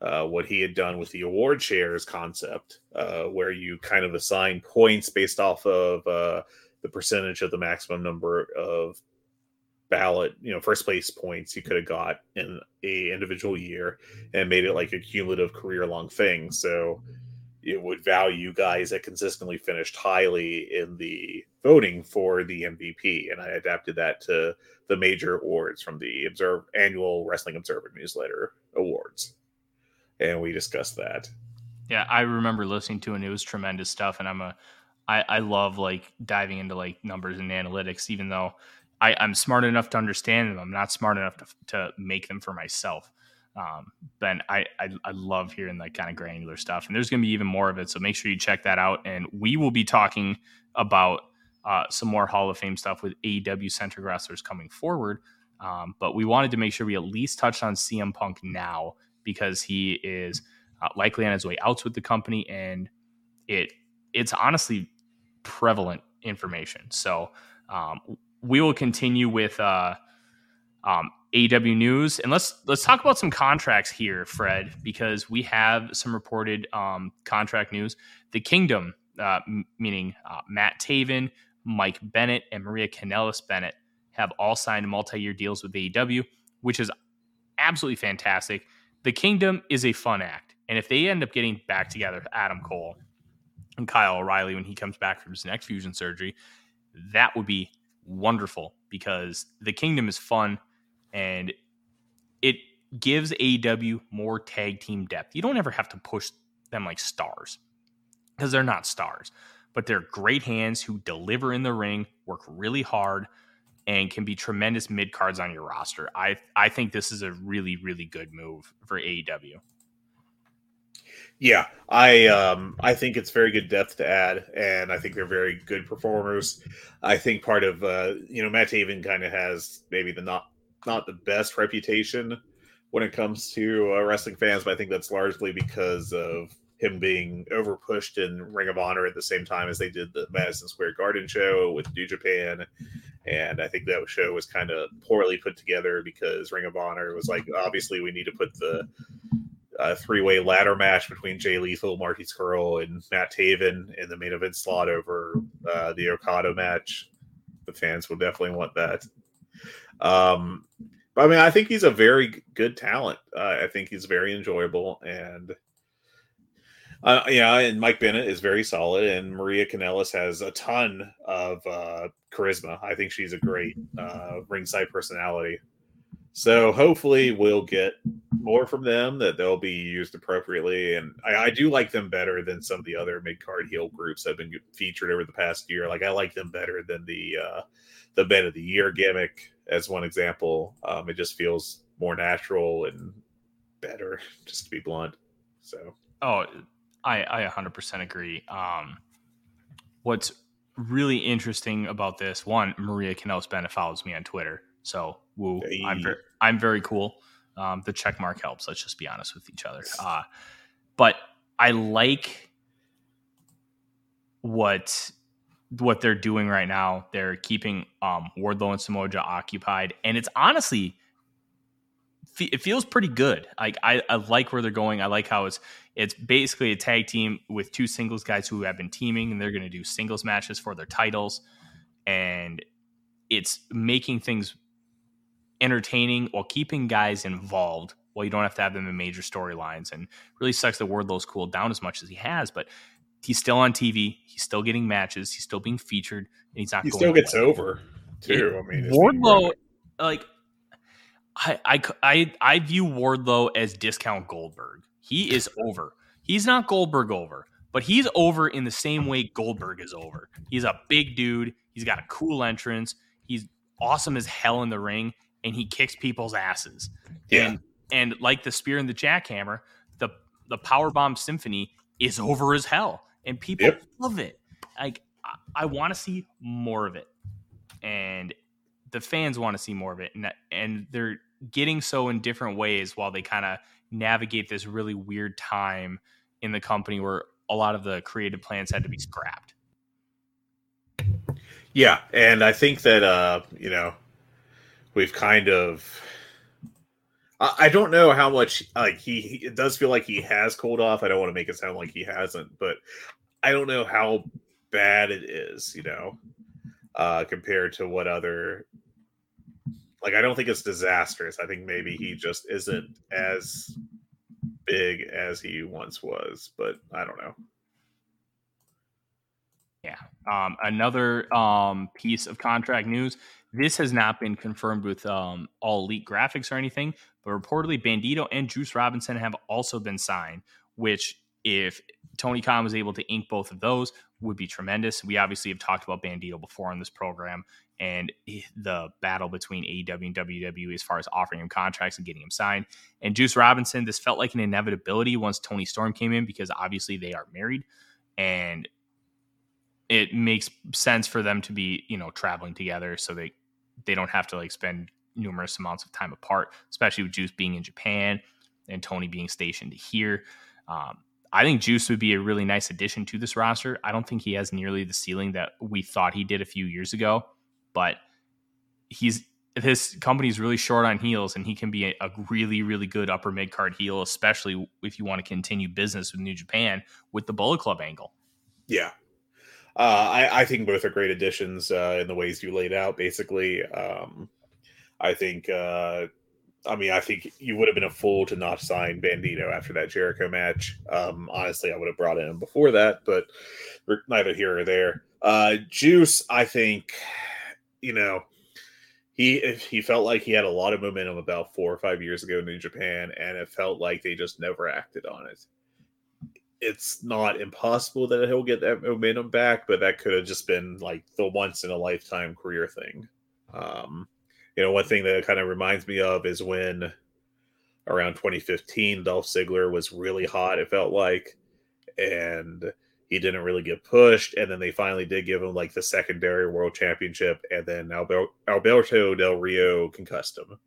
uh, what he had done with the award shares concept, uh, where you kind of assign points based off of uh, the percentage of the maximum number of ballot, you know, first place points you could have got in a individual year, and made it like a cumulative career long thing. So it would value guys that consistently finished highly in the voting for the MVP, and I adapted that to the major awards from the Observe annual Wrestling Observer newsletter awards and we discussed that. Yeah, I remember listening to it and it was tremendous stuff. And I'm a, I, I love like diving into like numbers and analytics, even though I, I'm smart enough to understand them. I'm not smart enough to, to make them for myself. Um, but I, I, I love hearing that kind of granular stuff, and there's going to be even more of it. So make sure you check that out. And we will be talking about uh, some more Hall of Fame stuff with AEW centric wrestlers coming forward. Um, but we wanted to make sure we at least touched on CM Punk now because he is uh, likely on his way out with the company, and it it's honestly prevalent information. So um, we will continue with uh, um, AEW news, and let's let's talk about some contracts here, Fred, because we have some reported um, contract news. The Kingdom, uh, m- meaning uh, Matt Taven, Mike Bennett, and Maria Kanellis Bennett, have all signed multi-year deals with AEW, which is absolutely fantastic the Kingdom is a fun act. And if they end up getting back together, Adam Cole and Kyle O'Reilly, when he comes back from his next fusion surgery, that would be wonderful because the Kingdom is fun and it gives AEW more tag team depth. You don't ever have to push them like stars because they're not stars, but they're great hands who deliver in the ring, work really hard, and can be tremendous mid cards on your roster. I I think this is a really really good move for AEW. Yeah, I um I think it's very good depth to add, and I think they're very good performers. I think part of uh you know Matt Taven kind of has maybe the not not the best reputation when it comes to uh, wrestling fans, but I think that's largely because of him being over pushed in Ring of Honor at the same time as they did the Madison Square Garden show with New Japan and I think that show was kind of poorly put together because Ring of Honor was like, obviously, we need to put the uh, three-way ladder match between Jay Lethal, Marty Scurll, and Matt Taven in the main event slot over uh, the Okada match. The fans will definitely want that. Um, but I mean, I think he's a very good talent. Uh, I think he's very enjoyable, and uh, yeah, and Mike Bennett is very solid, and Maria Kanellis has a ton of uh, charisma. I think she's a great uh, ringside personality. So hopefully we'll get more from them that they'll be used appropriately, and I, I do like them better than some of the other mid card heel groups that have been featured over the past year. Like I like them better than the uh, the Men of the Year gimmick, as one example. Um, it just feels more natural and better, just to be blunt. So. Oh, I, I 100% agree. Um, what's really interesting about this one, Maria Kanellis Bennett follows me on Twitter. So, woo, hey. I'm, very, I'm very cool. Um, the check mark helps. Let's just be honest with each other. Uh, but I like what what they're doing right now. They're keeping um, Wardlow and Samoa occupied, and it's honestly it feels pretty good. Like I, I like where they're going. I like how it's it's basically a tag team with two singles guys who have been teaming, and they're going to do singles matches for their titles, and it's making things entertaining while keeping guys involved. Well, you don't have to have them in major storylines, and really sucks that Wardlow's cooled down as much as he has, but he's still on TV. He's still getting matches. He's still being featured, and he's not. He still gets over too. I mean, Wardlow, like I, I, I, I view Wardlow as discount Goldberg. He is over. He's not Goldberg over, but he's over in the same way Goldberg is over. He's a big dude. He's got a cool entrance. He's awesome as hell in the ring, and he kicks people's asses. Yeah. And, and like the spear and the jackhammer, the the power bomb symphony is over as hell, and people yep. love it. like I, I want to see more of it, and the fans want to see more of it, and and they're getting so in different ways while they kind of navigate this really weird time in the company where a lot of the creative plans had to be scrapped. Yeah, and I think that uh, you know, we've kind of I don't know how much like he, he, it does feel like he has cooled off. I don't want to make it sound like he hasn't, but I don't know how bad it is, you know, uh compared to what other like I don't think it's disastrous. I think maybe he just isn't as big as he once was, but I don't know. Yeah. Um, another um, piece of contract news. This has not been confirmed with um, all elite graphics or anything, but reportedly Bandito and Juice Robinson have also been signed, which if Tony Khan was able to ink both of those would be tremendous. We obviously have talked about Bandito before on this program and the battle between AEW and WWE as far as offering him contracts and getting him signed. And Juice Robinson, this felt like an inevitability once Toni Storm came in because obviously they are married and it makes sense for them to be, you know, traveling together so they they don't have to like spend numerous amounts of time apart, especially with Juice being in Japan and Toni being stationed here. Um, I think Juice would be a really nice addition to this roster. I don't think he has nearly the ceiling that we thought he did a few years ago, but he's this company's really short on heels, and he can be a, a really, really good upper mid card heel, especially if you want to continue business with New Japan with the Bullet Club angle. Yeah, uh, I, I, think both are great additions uh, in the ways you laid out. Basically, um, I think uh, I mean, I think you would have been a fool to not sign Bandito after that Jericho match. Um, honestly, I would have brought him before that, but neither here or there. Uh, Juice, I think, you know, he he felt like he had a lot of momentum about four or five years ago in New Japan, and it felt like they just never acted on it. It's not impossible that he'll get that momentum back, but that could have just been like the once in a lifetime career thing. Um, you know, one thing that kind of reminds me of is when around 2015, Dolph Ziggler was really hot, it felt like, and he didn't really get pushed. And then they finally did give him like the secondary world championship, and then Alberto Del Rio concussed him.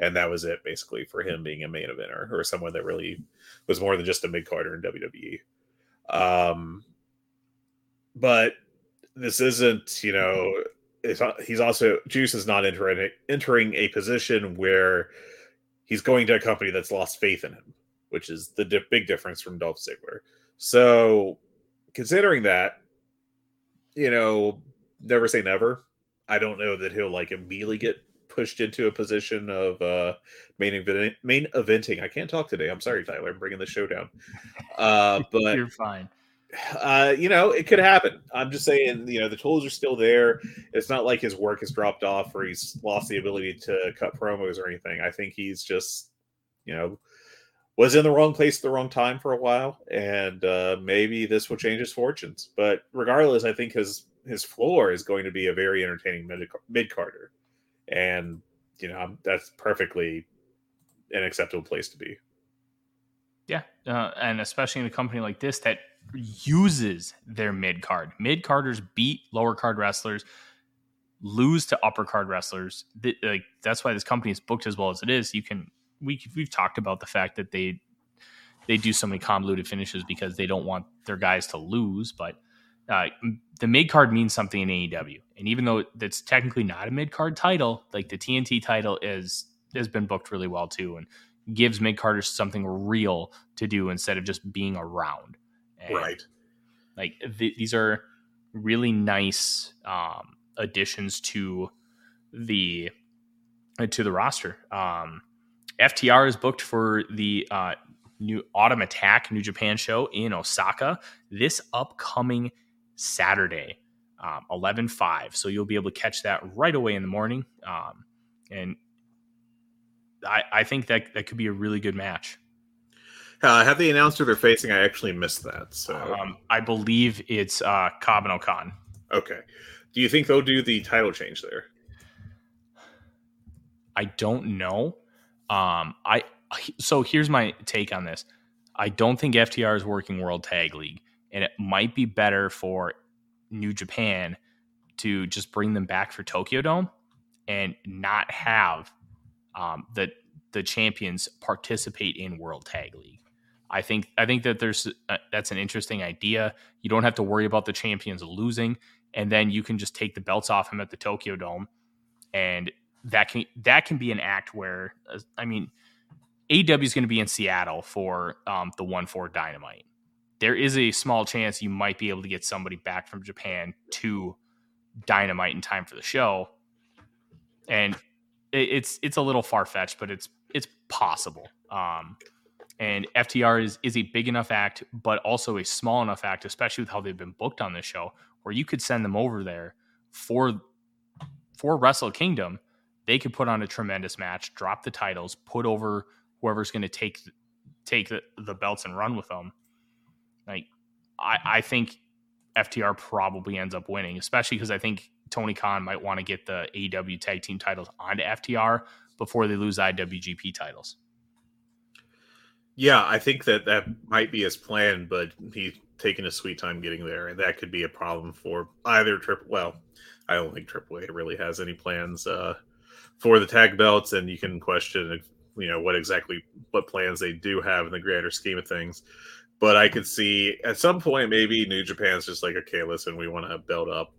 And that was it basically for him being a main eventer or someone that really was more than just a mid carder in WWE. Um, but this isn't, you know, he's also Juice is not entering entering a position where he's going to a company that's lost faith in him, which is the di- big difference from Dolph Ziggler. So, considering that, you know, never say never. I don't know that he'll like immediately get pushed into a position of uh main event main eventing. I can't talk today. I'm sorry, Tyler. I'm bringing the show down. Uh, but you're fine uh, you know, it could happen. I'm just saying, you know, the tools are still there. It's not like his work has dropped off or he's lost the ability to cut promos or anything. I think he's just, you know, was in the wrong place at the wrong time for a while, and uh, maybe this will change his fortunes. But regardless, I think his his floor is going to be a very entertaining mid mid carder, and you know that's perfectly an acceptable place to be. Yeah, uh, and especially in a company like this that uses their mid card. Mid carders beat lower card wrestlers, lose to upper card wrestlers. like that's why this company is booked as well as it is. You can we we've talked about the fact that they they do so many convoluted finishes because they don't want their guys to lose, but uh, the mid card means something in AEW, and even though that's technically not a mid card title, like the TNT title is has been booked really well too, and gives mid carders something real to do instead of just being around. And right. Like th- these are really nice um, additions to the uh, to the roster. Um, FTR is booked for the uh, new Autumn Attack New Japan show in Osaka this upcoming Saturday, um, 11 5. So you'll be able to catch that right away in the morning. Um, and I, I think that that could be a really good match. Uh, have they announced who they're facing? I actually missed that. So um, I believe it's uh, Cobb and O-Khan. Okay. Do you think they'll do the title change there? I don't know. Um, I so here's my take on this. I don't think FTR is working World Tag League, and it might be better for New Japan to just bring them back for Tokyo Dome and not have um, the the champions participate in World Tag League. I think I think that there's uh, that's an interesting idea. You don't have to worry about the champions losing, and then you can just take the belts off them at the Tokyo Dome, and that can that can be an act where uh, I mean, AW is going to be in Seattle for um, the one four Dynamite. There is a small chance you might be able to get somebody back from Japan to Dynamite in time for the show, and it, it's it's a little far fetched, but it's it's possible. Um, and FTR is is a big enough act, but also a small enough act, especially with how they've been booked on this show, where you could send them over there for for Wrestle Kingdom. They could put on a tremendous match, drop the titles, put over whoever's going to take take the, the belts and run with them. Like I, I think FTR probably ends up winning, especially because I think Tony Khan might want to get the AEW tag team titles onto FTR before they lose IWGP titles. Yeah, I think that that might be his plan, but he's taking a sweet time getting there, and that could be a problem for either trip. Well, I don't think AAA really has any plans uh, for the tag belts, and you can question, you know, what exactly what plans they do have in the greater scheme of things. But I could see at some point maybe New Japan's just like, okay, listen, we want to build up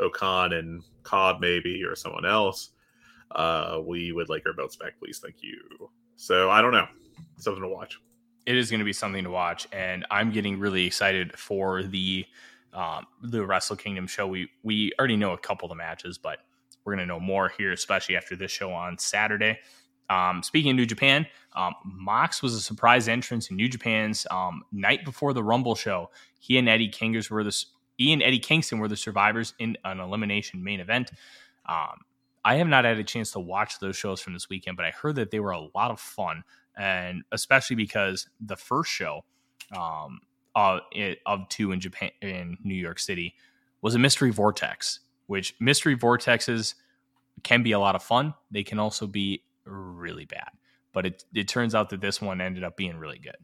O-Khan and Cobb maybe or someone else. Uh, we would like our belts back, please. Thank you. So I don't know something to watch. It is going to be something to watch, and I'm getting really excited for the um, the Wrestle Kingdom show. We we already know a couple of the matches, but we're going to know more here, especially after this show on Saturday. Um, speaking of New Japan, um, Mox was a surprise entrance in New Japan's um, night before the Rumble show. He and Eddie Kingers were the he and Eddie Kingston were the survivors in an elimination main event. Um, I have not had a chance to watch those shows from this weekend, but I heard that they were a lot of fun and especially because the first show um, of two in Japan in New York City was a mystery vortex, which mystery vortexes can be a lot of fun. They can also be really bad, but it it turns out that this one ended up being really good.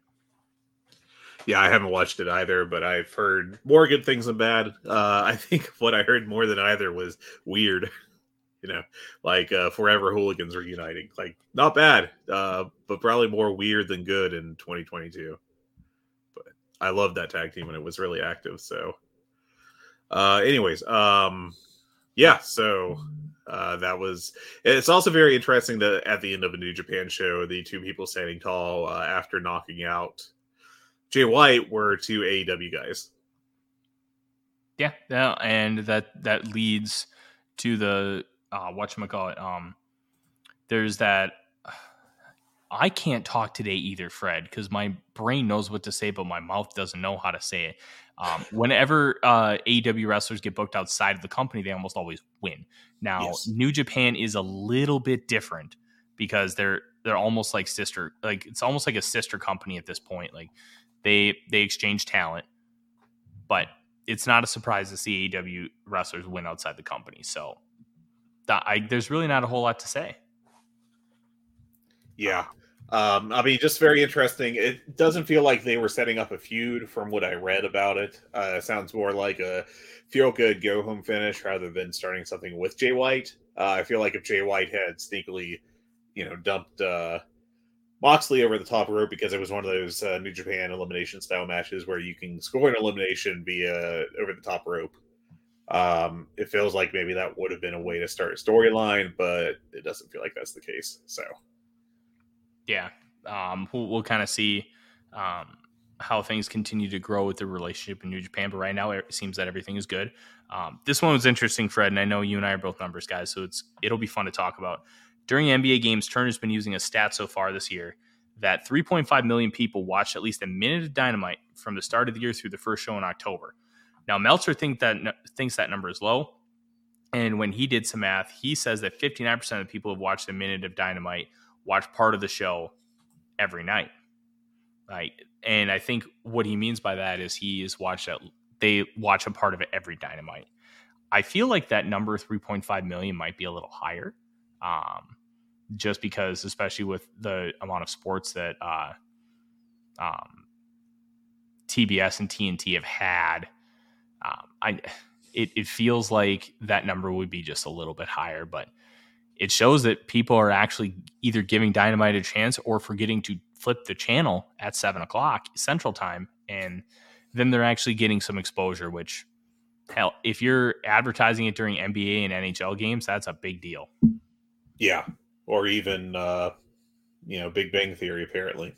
Yeah, I haven't watched it either, but I've heard more good things than bad. Uh, I think what I heard more than either was weird you know, like uh, Forever Hooligans reuniting. Like, not bad, uh, but probably more weird than good in 2022. But I loved that tag team when it was really active. So, uh, anyways, um, yeah, so uh, that was. It's also very interesting that at the end of a New Japan show, the two people standing tall uh, after knocking out Jay White were two AEW guys. Yeah, yeah, and that that leads to the uh, what call it. Um, there's that. I can't talk today either, Fred, because my brain knows what to say, but my mouth doesn't know how to say it. Um, whenever uh, AEW wrestlers get booked outside of the company, they almost always win. Now, yes. New Japan is a little bit different because they're they're almost like sister, like it's almost like a sister company at this point. Like they they exchange talent, but it's not a surprise to see AEW wrestlers win outside the company. So I, there's really not a whole lot to say. Yeah. Um, I mean, just very interesting. It doesn't feel like they were setting up a feud from what I read about it. Uh, it sounds more like a feel good go home finish rather than starting something with Jay White. Uh, I feel like if Jay White had sneakily, you know, dumped uh, Moxley over the top rope because it was one of those uh, New Japan elimination style matches where you can score an elimination via over the top rope. Um, it feels like maybe that would have been a way to start a storyline, but it doesn't feel like that's the case. So, yeah, um, we'll, we'll kind of see um, how things continue to grow with the relationship in New Japan. But right now, it seems that everything is good. Um, this one was interesting, Fred, and I know you and I are both numbers guys, so it's it'll be fun to talk about. During NBA games, Turner's been using a stat so far this year that 3.5 million people watched at least a minute of Dynamite from the start of the year through the first show in October. Now Meltzer think that thinks that number is low, and when he did some math, he says that 59% of the people have watched a minute of Dynamite watch part of the show every night. Right, and I think what he means by that is he is watched that they watch a part of it every Dynamite. I feel like that number 3.5 million might be a little higher, um, just because, especially with the amount of sports that uh, um, TBS and TNT have had um, I it, it feels like that number would be just a little bit higher, but it shows that people are actually either giving Dynamite a chance or forgetting to flip the channel at seven o'clock Central Time, and then they're actually getting some exposure. Which, hell, if you're advertising it during NBA and NHL games, that's a big deal. Yeah, or even uh, you know Big Bang Theory. Apparently,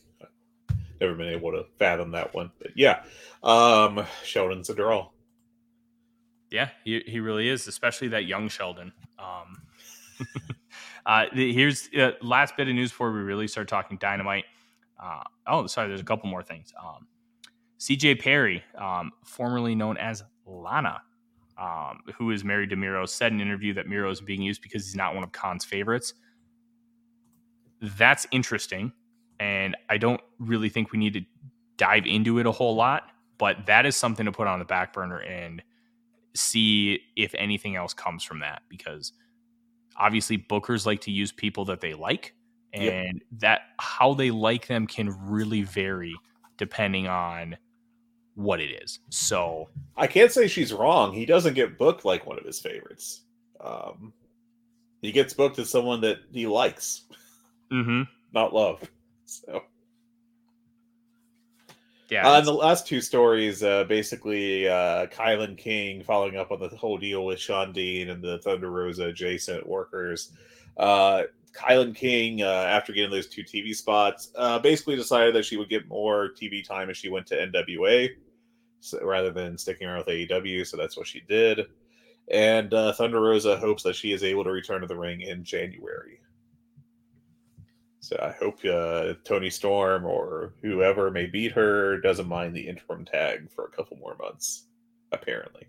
never been able to fathom that one, but yeah, um, Sheldon's a draw. Yeah, he, he really is, especially that young Sheldon. Um, uh, here's uh, last bit of news before we really start talking dynamite. Uh, oh, sorry, there's a couple more things. Um, CJ Perry, um, formerly known as Lana, um, who is married to Miro, said in an interview that Miro is being used because he's not one of Khan's favorites. That's interesting. And I don't really think we need to dive into it a whole lot, but that is something to put on the back burner and see if anything else comes from that because obviously bookers like to use people that they like and yep. that how they like them can really vary depending on what it is. So I can't say she's wrong. He doesn't get booked like one of his favorites. Um, he gets booked as someone that he likes, mm-hmm. not love. So yeah. Uh, and the last two stories, uh, basically, uh, Kilynn King following up on the whole deal with Shawn Dean and the Thunder Rosa adjacent workers. Uh, Kilynn King, uh, after getting those two TV spots, uh, basically decided that she would get more TV time if she went to NWA so, rather than sticking around with AEW. So that's what she did. And uh, Thunder Rosa hopes that she is able to return to the ring in January. So I hope uh, Toni Storm or whoever may beat her doesn't mind the interim tag for a couple more months. Apparently,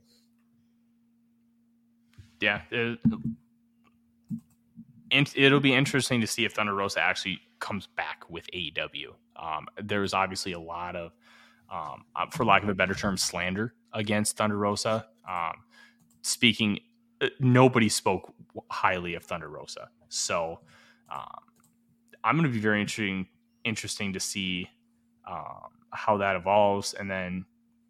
yeah, it, it'll be interesting to see if Thunder Rosa actually comes back with AEW. Um, there's obviously a lot of, um, uh, for lack of a better term, slander against Thunder Rosa. Um, speaking, uh, nobody spoke highly of Thunder Rosa, so. Um, I'm going to be very interesting interesting to see um, how that evolves, and then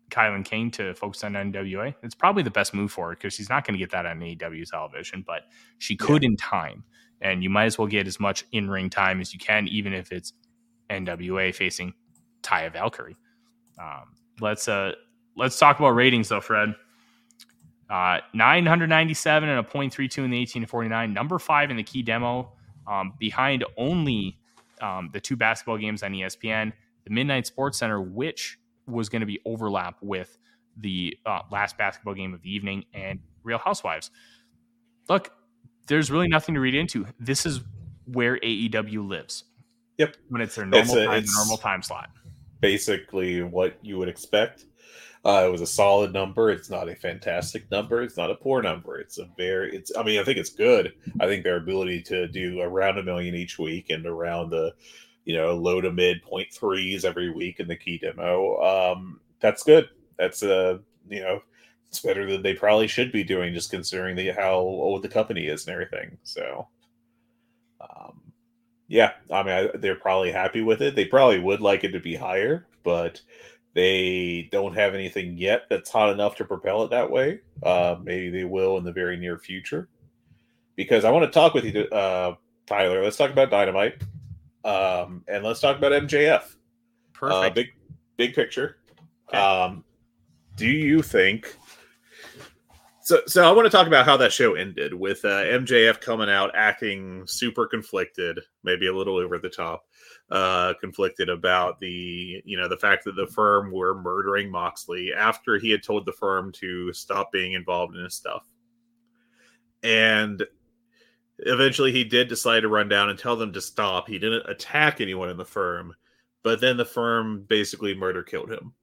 Kilynn Kane to focus on NWA. It's probably the best move for her because she's not going to get that on AEW television, but she could yeah. in time. And you might as well get as much in ring time as you can, even if it's NWA facing Taya Valkyrie. Um, let's uh, let's talk about ratings though, Fred. Uh, 997 and a 0.32 in the 18 to 49. Number five in the key demo um, behind only um, the two basketball games on ESPN, the Midnight Sports Center, which was going to be overlap with the uh, last basketball game of the evening, and Real Housewives. Look, there's really nothing to read into. This is where AEW lives. Yep, when it's their normal it's a, time, normal time slot. Basically, what you would expect. Uh, it was a solid number. It's not a fantastic number. It's not a poor number. It's a very. It's. I mean, I think it's good. I think their ability to do around a million each week and around the, you know, low to mid point threes every week in the key demo. Um, that's good. That's a uh, you know, it's better than they probably should be doing, just considering the how old the company is and everything. So, um, yeah, I mean, I, they're probably happy with it. They probably would like it to be higher, but they don't have anything yet that's hot enough to propel it that way. Uh, maybe they will in the very near future. Because I want to talk with you, uh, Tyler. Let's talk about Dynamite, um, and let's talk about MJF. Uh, Perfect. Uh, big, big picture. Okay. Um, do you think? So, so I want to talk about how that show ended with uh, MJF coming out acting super conflicted, maybe a little over the top uh, conflicted about the you know the fact that the firm were murdering Moxley after he had told the firm to stop being involved in his stuff, and eventually he did decide to run down and tell them to stop. He didn't attack anyone in the firm, but then the firm basically murder killed him.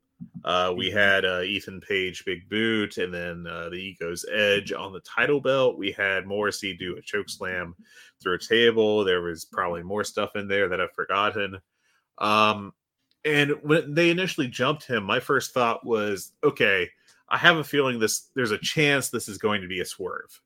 Uh, we mm-hmm. had uh, Ethan Page big boot, and then uh, the Ego's Edge on the title belt. We had Morrissey do a choke slam through a table. There was probably more stuff in there that I've forgotten. Um, and when they initially jumped him, my first thought was, okay, I have a feeling this. There's a chance this is going to be a swerve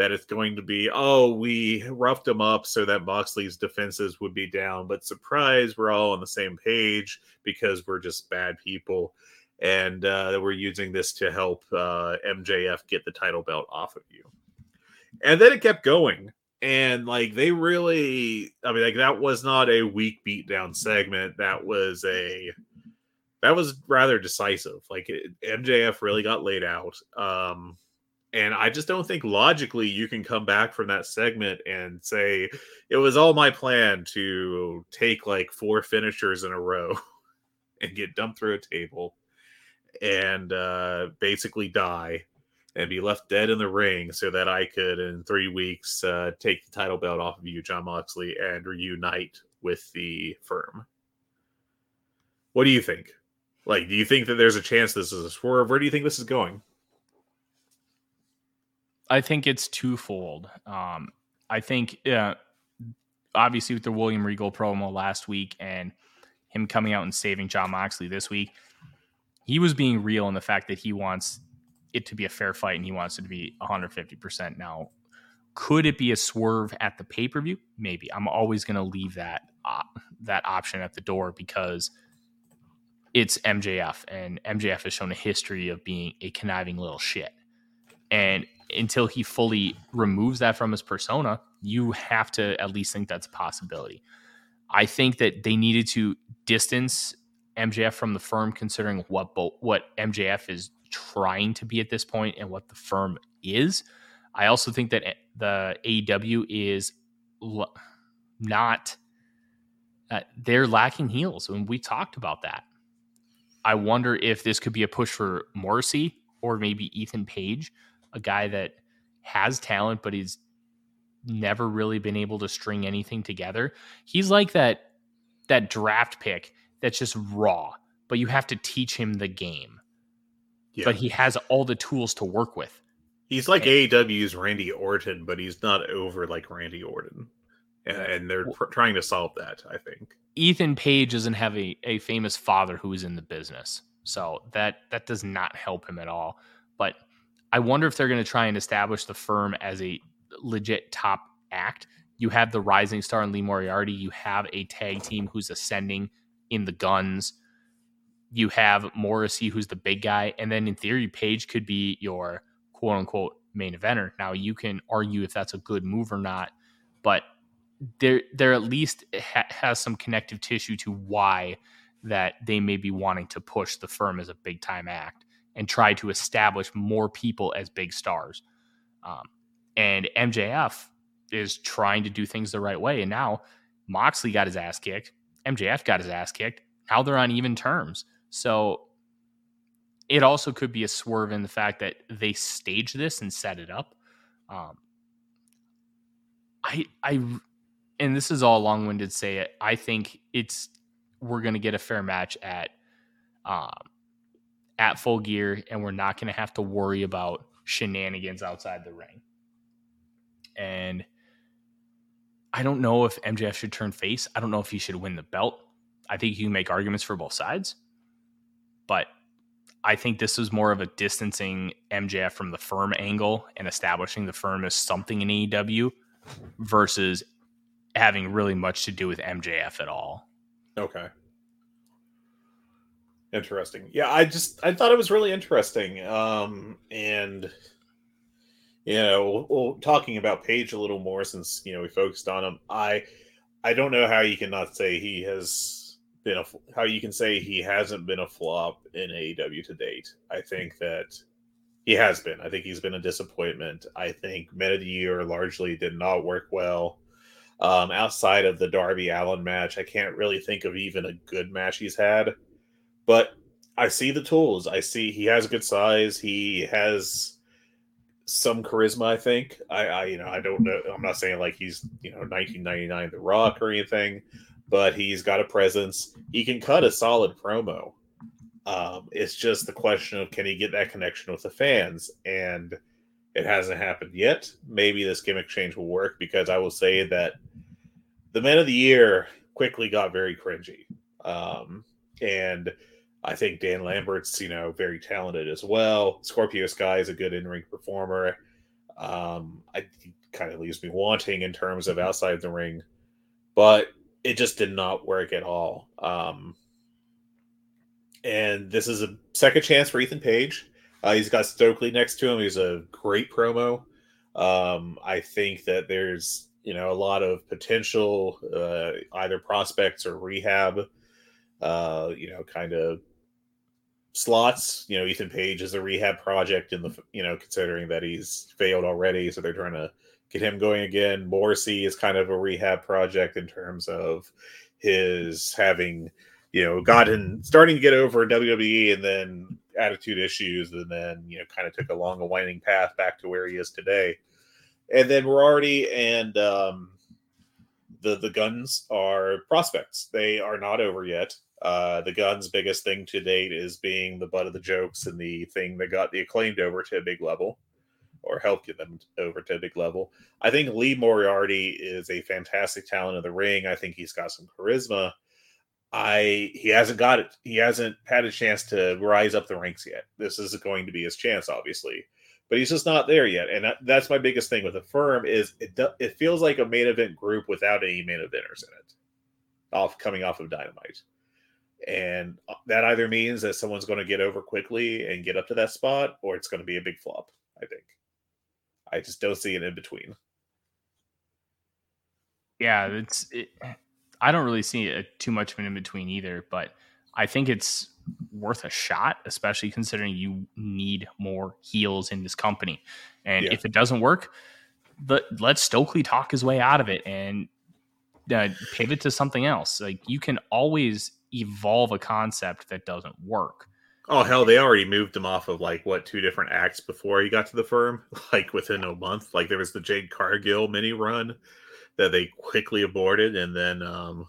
that it's going to be, oh, we roughed him up so that Moxley's defenses would be down. But surprise, we're all on the same page because we're just bad people. and uh, we're using this to help uh, MJF get the title belt off of you. And then it kept going. And like they really, I mean, like that was not a weak beatdown segment. That was a that was rather decisive. Like it, MJF really got laid out. Um, and I just don't think logically you can come back from that segment and say it was all my plan to take like four finishers in a row and get dumped through a table and uh, basically die and be left dead in the ring so that I could, in three weeks, uh, take the title belt off of you, Jon Moxley, and reunite with the firm. What do you think? Like, do you think that there's a chance this is a swerve? Where do you think this is going? I think it's twofold. Um, I think, uh, obviously, with the William Regal promo last week and him coming out and saving Jon Moxley this week, he was being real in the fact that he wants it to be a fair fight and he wants it to be 150%. Now, could it be a swerve at the pay per view? Maybe. I'm always going to leave that uh, that option at the door because it's MJF, and MJF has shown a history of being a conniving little shit. And until he fully removes that from his persona, you have to at least think that's a possibility. I think that they needed to distance MJF from the firm, considering what bo- what MJF is trying to be at this point and what the firm is. I also think that the AEW is l- not uh, they're lacking heels, and we talked about that. I wonder if this could be a push for Morrissey or maybe Ethan Page, a guy that has talent but he's never really been able to string anything together. He's like that that draft pick that's just raw, but you have to teach him the game. Yeah. But he has all the tools to work with. He's like and, AEW's Randy Orton, but he's not over like Randy Orton. And, and they're pr- trying to solve that, I think. Ethan Page doesn't have a, a famous father who is in the business. So that that does not help him at all. But I wonder if they're going to try and establish the firm as a legit top act. You have the rising star in Lee Moriarty. You have a tag team who's ascending in the Gunns. You have Morrissey, who's the big guy, and then in theory, Page could be your quote unquote main eventer. Now you can argue if that's a good move or not, but there there at least ha- has some connective tissue to why that they may be wanting to push the firm as a big time act and try to establish more people as big stars. Um, and MJF is trying to do things the right way. And now Moxley got his ass kicked. MJF got his ass kicked. Now they're on even terms. So it also could be a swerve in the fact that they staged this and set it up. Um, I, I, and this is all long winded say it. I think it's we're going to get a fair match at, um, at full gear, and we're not going to have to worry about shenanigans outside the ring. And I don't know if MJF should turn face. I don't know if he should win the belt. I think you can make arguments for both sides, but I think this is more of a distancing MJF from the firm angle and establishing the firm as something in AEW versus having really much to do with MJF at all. Okay. Interesting. Yeah, I just I thought it was really interesting. Um and you know, well, talking about Page a little more since you know we focused on him. I I don't know how you cannot say he has been a how you can say he hasn't been a flop in AEW to date. I think that he has been. I think he's been a disappointment. I think Men of the Year largely did not work well. Um, outside of the Darby Allin match, I can't really think of even a good match he's had. But I see the tools. I see he has a good size. He has some charisma. I think. I, I, you know, I don't know. I'm not saying like he's you know 1999 The Rock or anything, but he's got a presence. He can cut a solid promo. Um, it's just the question of can he get that connection with the fans, and it hasn't happened yet. Maybe this gimmick change will work because I will say that the Men of the Year quickly got very cringy, um, and I think Dan Lambert's, you know, very talented as well. Scorpio Sky is a good in-ring performer. Um, I kind of leaves me wanting in terms of outside the ring, but it just did not work at all. Um, and this is a second chance for Ethan Page. Uh, he's got Stokely next to him. He's a great promo. Um, I think that there's you know a lot of potential, uh, either prospects or rehab. Uh, you know, kind of slots. You know, Ethan Page is a rehab project in the you know considering that he's failed already, so they're trying to get him going again. Morrissey is kind of a rehab project in terms of his having you know gotten starting to get over WWE and then attitude issues, and then you know kind of took a long, winding path back to where he is today. And then Moriarty and um, the the Gunns are prospects. They are not over yet. Uh, the Gunns' biggest thing to date is being the butt of the jokes and the thing that got the acclaimed over to a big level, or helped get them over to a big level. I think Lee Moriarty is a fantastic talent in the ring. I think he's got some charisma. I he hasn't got it. He hasn't had a chance to rise up the ranks yet. This is going to be his chance, obviously, but he's just not there yet. And that, that's my biggest thing with the firm is it it feels like a main event group without any main eventers in it, off coming off of Dynamite, and uh, that either means that someone's going to get over quickly and get up to that spot, or it's going to be a big flop. I think. I just don't see an in between. Yeah, it's. It, I don't really see a, too much of an in between either, but I think it's worth a shot, especially considering you need more heels in this company. And yeah. if it doesn't work, but let Stokely talk his way out of it and uh, pivot to something else. Like you can always evolve a concept that doesn't work. Oh hell, they already moved him off of like what two different acts before he got to the firm, like within a month. Like there was the Jade Cargill mini run, that they quickly aborted, and then um,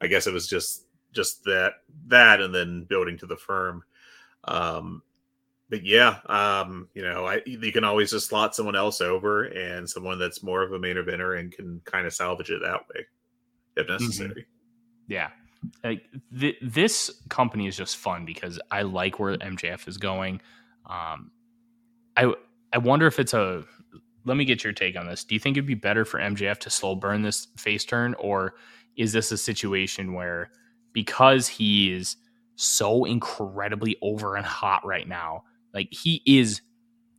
I guess it was just just that that, and then building to the firm. Um, but yeah, um, you know, I you can always just slot someone else over and someone that's more of a main eventer and can kind of salvage it that way if mm-hmm. necessary. Mm-hmm. Yeah. Like th- this company is just fun because I like where MJF is going. Um, I I wonder if it's a let me get your take on this. Do you think it'd be better for MJF to slow burn this face turn, or is this a situation where because he is so incredibly over and hot right now, like he is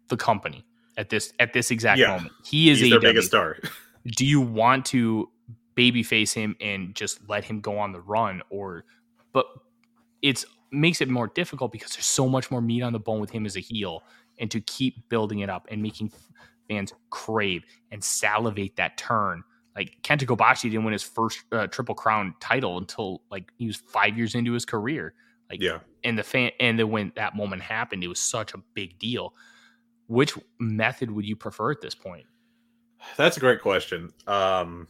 the company at this at this exact yeah. moment. He is their biggest star. Do you want to babyface him and just let him go on the run, or but it's makes it more difficult because there's so much more meat on the bone with him as a heel, and to keep building it up and making fans crave and salivate that turn. Like Kenta Kobashi didn't win his first uh, Triple Crown title until like he was five years into his career. Like, yeah, and the fan, and then when that moment happened, it was such a big deal. Which method would you prefer at this point? That's a great question. Um,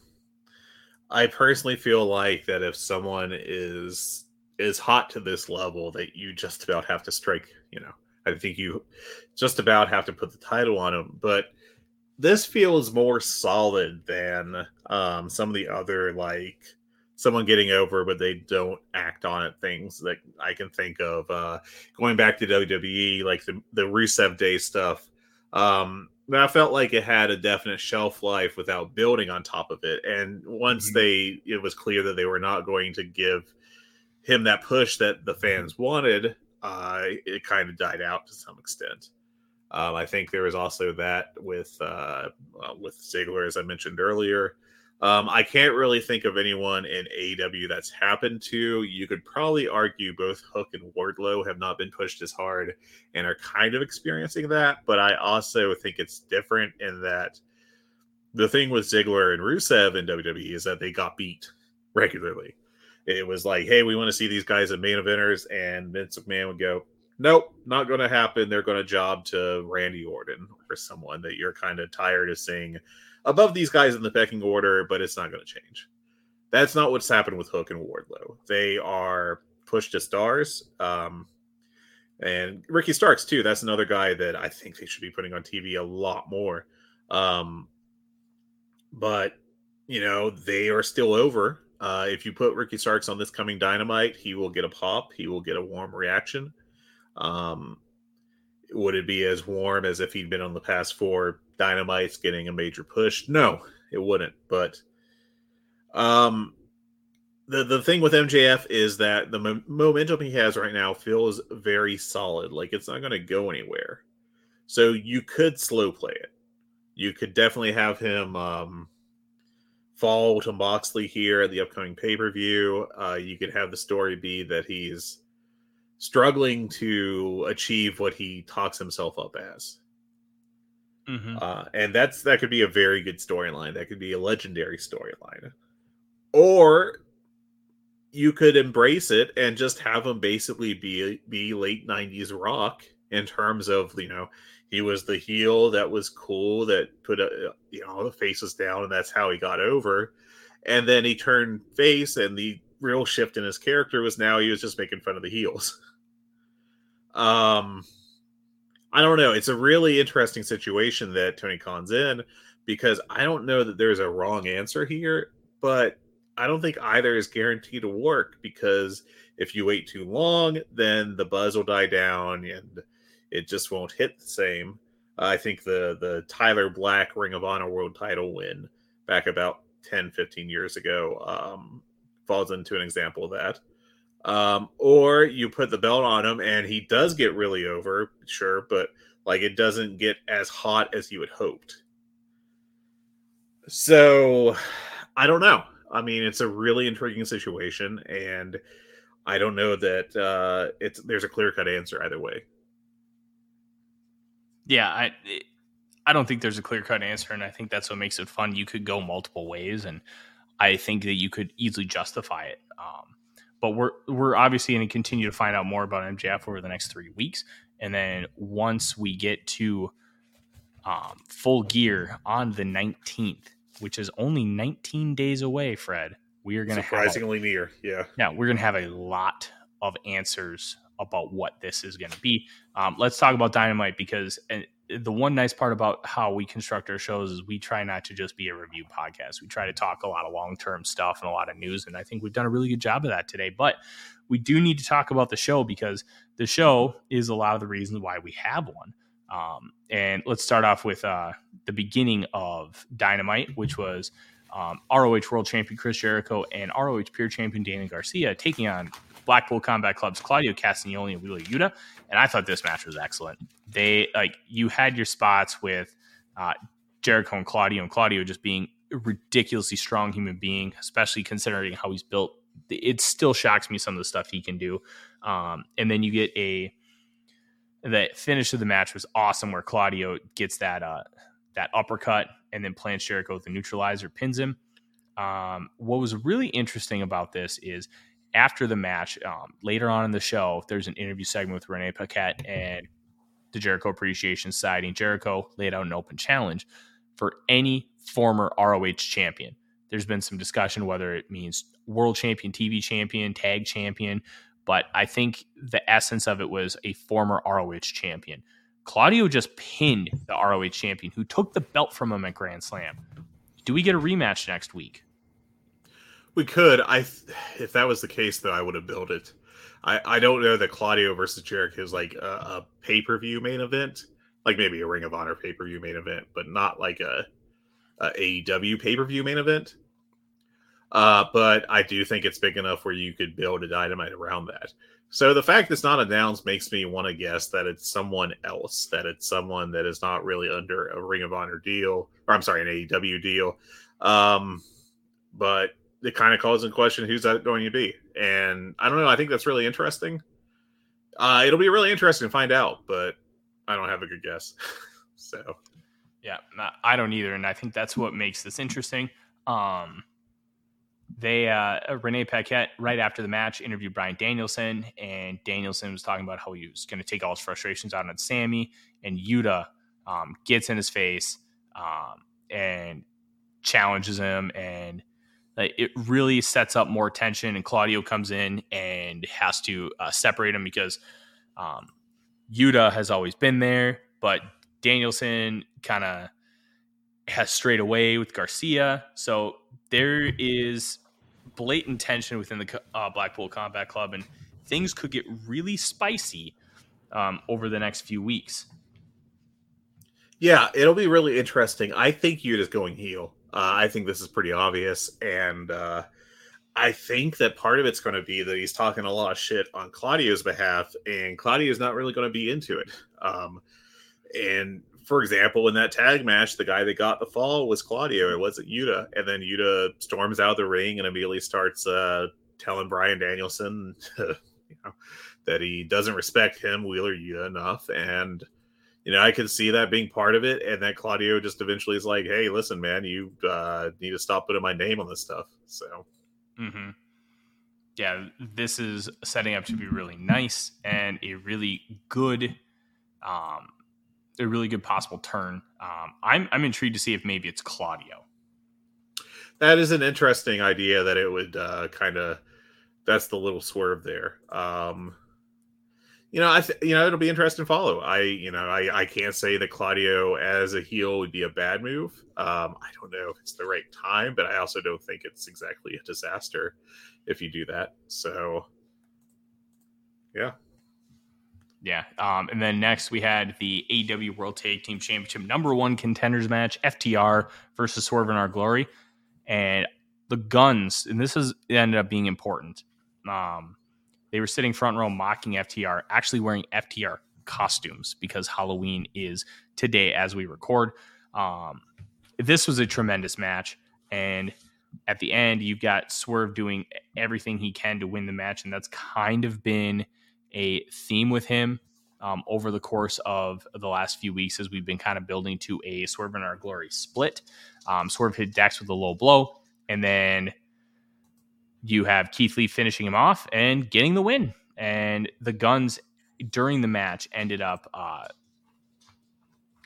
I personally feel like that if someone is is hot to this level, that you just about have to strike. You know, I think you just about have to put the title on them. But this feels more solid than um, some of the other like someone getting over but they don't act on it things that I can think of. Uh, going back to WWE, like the the Rusev Day stuff. Um, I felt like it had a definite shelf life without building on top of it. And once mm-hmm. they, it was clear that they were not going to give him that push that the fans wanted. Uh, it kind of died out to some extent. Um, I think there was also that with uh, with Ziggler, as I mentioned earlier. Um, I can't really think of anyone in AEW that's happened to. You could probably argue both Hook and Wardlow have not been pushed as hard and are kind of experiencing that. But I also think it's different in that the thing with Ziggler and Rusev in WWE is that they got beat regularly. It was like, hey, we want to see these guys in main eventers, and Vince McMahon would go, nope, not going to happen. They're going to job to Randy Orton or someone that you're kind of tired of seeing above these guys in the pecking order, but it's not going to change. That's not what's happened with Hook and Wardlow. They are pushed to stars. Um, and Ricky Starks, too. That's another guy that I think they should be putting on TV a lot more. Um, but, you know, they are still over. Uh, if you put Ricky Starks on this coming Dynamite, he will get a pop. He will get a warm reaction. Um, would it be as warm as if he'd been on the past four dynamites getting a major push? No, it wouldn't. But um, the the thing with MJF is that the mo- momentum he has right now feels very solid. Like it's not going to go anywhere. So you could slow play it. You could definitely have him um, fall to Moxley here at the upcoming pay per view. Uh, you could have the story be that he's struggling to achieve what he talks himself up as. Mm-hmm. Uh, and that's that could be a very good storyline. That could be a legendary storyline. Or you could embrace it and just have him basically be be late 90s rock in terms of you know he was the heel that was cool that put a, you know the faces down and that's how he got over and then he turned face and the real shift in his character was now he was just making fun of the heels um i don't know it's a really interesting situation that tony khan's in because i don't know that there's a wrong answer here but I don't think either is guaranteed to work because if you wait too long, then the buzz will die down and it just won't hit the same. I think the the Tyler Black Ring of Honor World Title win back about 10, 15 years ago um, falls into an example of that. Um, or you put the belt on him and he does get really over, sure, but like it doesn't get as hot as you had hoped. So I don't know. I mean, it's a really intriguing situation, and I don't know that uh, it's there's a clear cut answer either way. Yeah, I I don't think there's a clear cut answer, and I think that's what makes it fun. You could go multiple ways, and I think that you could easily justify it. Um, but we're we're obviously going to continue to find out more about MJF over the next three weeks, and then once we get to um, full gear on the 19th, which is only 19 days away, Fred, we are going to surprisingly near. Yeah. Yeah. We're going to have a lot of answers about what this is going to be. Um, let's talk about Dynamite because the one nice part about how we construct our shows is we try not to just be a review podcast. We try to talk a lot of long term stuff and a lot of news. And I think we've done a really good job of that today. But we do need to talk about the show because the show is a lot of the reasons why we have one. Um, and let's start off with uh, the beginning of Dynamite, which was um, ROH World Champion Chris Jericho and ROH Pure Champion Daniel Garcia taking on Blackpool Combat Club's Claudio Castagnoli and Wheeler Yuta. And I thought this match was excellent. They like you had your spots with uh, Jericho and Claudio, and Claudio just being a ridiculously strong human being, especially considering how he's built. It still shocks me some of the stuff he can do. Um, and then you get a the finish of the match was awesome, where Claudio gets that uh, that uppercut and then plants Jericho with the neutralizer, pins him. Um, what was really interesting about this is after the match, um, later on in the show, there's an interview segment with Renee Paquette and the Jericho Appreciation Society. And Jericho laid out an open challenge for any former ROH champion. There's been some discussion whether it means world champion, TV champion, tag champion, but I think the essence of it was a former ROH champion. Claudio just pinned the ROH champion who took the belt from him at Grand Slam. Do we get a rematch next week? We could. I, if that was the case, though, I would have built it. I, I don't know that Claudio versus Jericho is like a, a pay per view main event, like maybe a Ring of Honor pay per view main event, but not like a, a AEW pay per view main event. Uh, but I do think it's big enough where you could build a dynamite around that. So the fact it's not announced makes me want to guess that it's someone else, that it's someone that is not really under a Ring of Honor deal, or I'm sorry, an AEW deal. Um, but it kind of calls in question who's that going to be. And I don't know. I think that's really interesting. Uh, it'll be really interesting to find out, but I don't have a good guess. so, yeah, I don't either, and I think that's what makes this interesting. Um, they uh, Renee Paquette right after the match interviewed Bryan Danielson, and Danielson was talking about how he was going to take all his frustrations out on Sammy, and Yuta um, gets in his face um, and challenges him, and it really sets up more tension. And Claudio comes in and has to uh, separate him because um, Yuta has always been there, but Danielson kind of has strayed away with Garcia, so there is blatant tension within the uh, Blackpool Combat Club, and things could get really spicy um, over the next few weeks. Yeah, it'll be really interesting. I think Yuta's going heel. Uh, I think this is pretty obvious, and uh, I think that part of it's going to be that he's talking a lot of shit on Claudio's behalf, and Claudio's not really going to be into it. Um, and for example, in that tag match, the guy that got the fall was Claudio. It wasn't Yuta. And then Yuta storms out of the ring and immediately starts uh, telling Bryan Danielson, you know, that he doesn't respect him, Wheeler Yuta, enough. And you know, I could see that being part of it. And that Claudio just eventually is like, "Hey, listen, man, you uh, need to stop putting my name on this stuff." So, mm-hmm. yeah, this is setting up to be really nice and a really good um, a really good possible turn. Um, I'm I'm intrigued to see if maybe it's Claudio. That is an interesting idea that it would uh, kind of. That's the little swerve there. Um, you know, I th- you know it'll be interesting to follow. I you know I I can't say that Claudio as a heel would be a bad move. Um, I don't know if it's the right time, but I also don't think it's exactly a disaster if you do that. So, yeah. Yeah. Um, and then next we had the AEW World Tag Team Championship number one contenders match, FTR versus Swerve in Our Glory. And the Gunns, and this is ended up being important. Um, they were sitting front row mocking FTR, actually wearing FTR costumes because Halloween is today as we record. Um, this was a tremendous match. And at the end, you've got Swerve doing everything he can to win the match. And that's kind of been a theme with him um, over the course of the last few weeks as we've been kind of building to a Swerve in Our Glory split. Um, Swerve hit Dax with a low blow, and then you have Keith Lee finishing him off and getting the win. And the Gunns during the match ended up uh,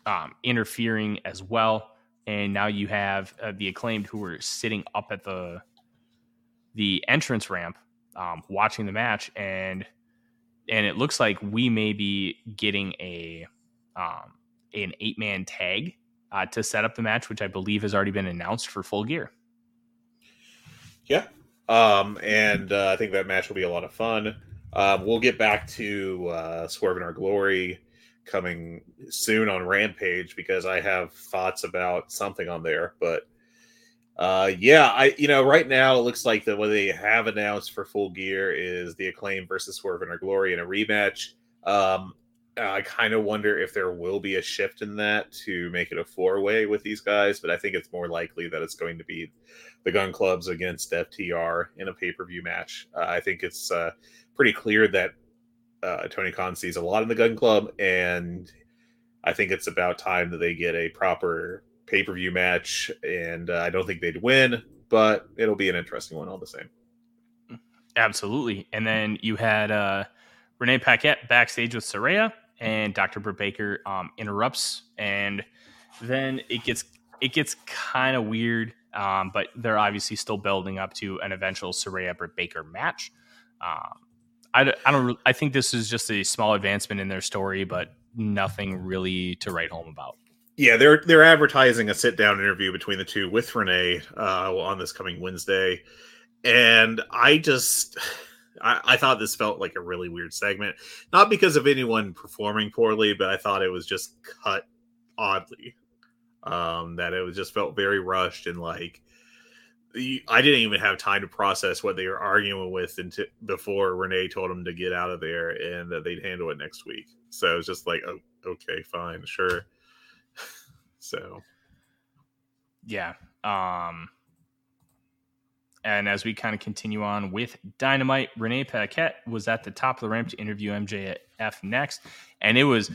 um, interfering as well. And now you have uh, the acclaimed who were sitting up at the the entrance ramp um, watching the match and and it looks like we may be getting a um, an eight man tag uh, to set up the match, which I believe has already been announced for full gear. Yeah, um, and uh, I think that match will be a lot of fun. Um, we'll get back to uh, Swerve Our Glory coming soon on Rampage because I have thoughts about something on there, but uh, yeah, I you know right now it looks like that what they have announced for Full Gear is the Acclaim versus Swerve Our Glory in a rematch. Um, I kind of wonder if there will be a shift in that to make it a four way with these guys, but I think it's more likely that it's going to be the Gunn Clubs against FTR in a pay per view match. Uh, I think it's uh, pretty clear that uh, Tony Khan sees a lot in the Gunn Club, and I think it's about time that they get a proper pay per view match, and uh, I don't think they'd win, but it'll be an interesting one all the same. Absolutely. And then you had uh, Renee Paquette backstage with Saraya, and Dr. Baker um, interrupts, and then it gets it gets kind of weird. Um, but they're obviously still building up to an eventual Britt Baker match. Um, I, I don't. I think this is just a small advancement in their story, but nothing really to write home about. Yeah, they're they're advertising a sit down interview between the two with Renee uh, on this coming Wednesday, and I just I, I, thought this felt like a really weird segment, not because of anyone performing poorly, but I thought it was just cut oddly. Um, that it was just felt very rushed and like I didn't even have time to process what they were arguing with until before Renee told them to get out of there and that they'd handle it next week. So it was just like, oh, okay, fine, sure. So, yeah. Um, and as we kind of continue on with Dynamite, Renee Paquette was at the top of the ramp to interview MJF next. And it was,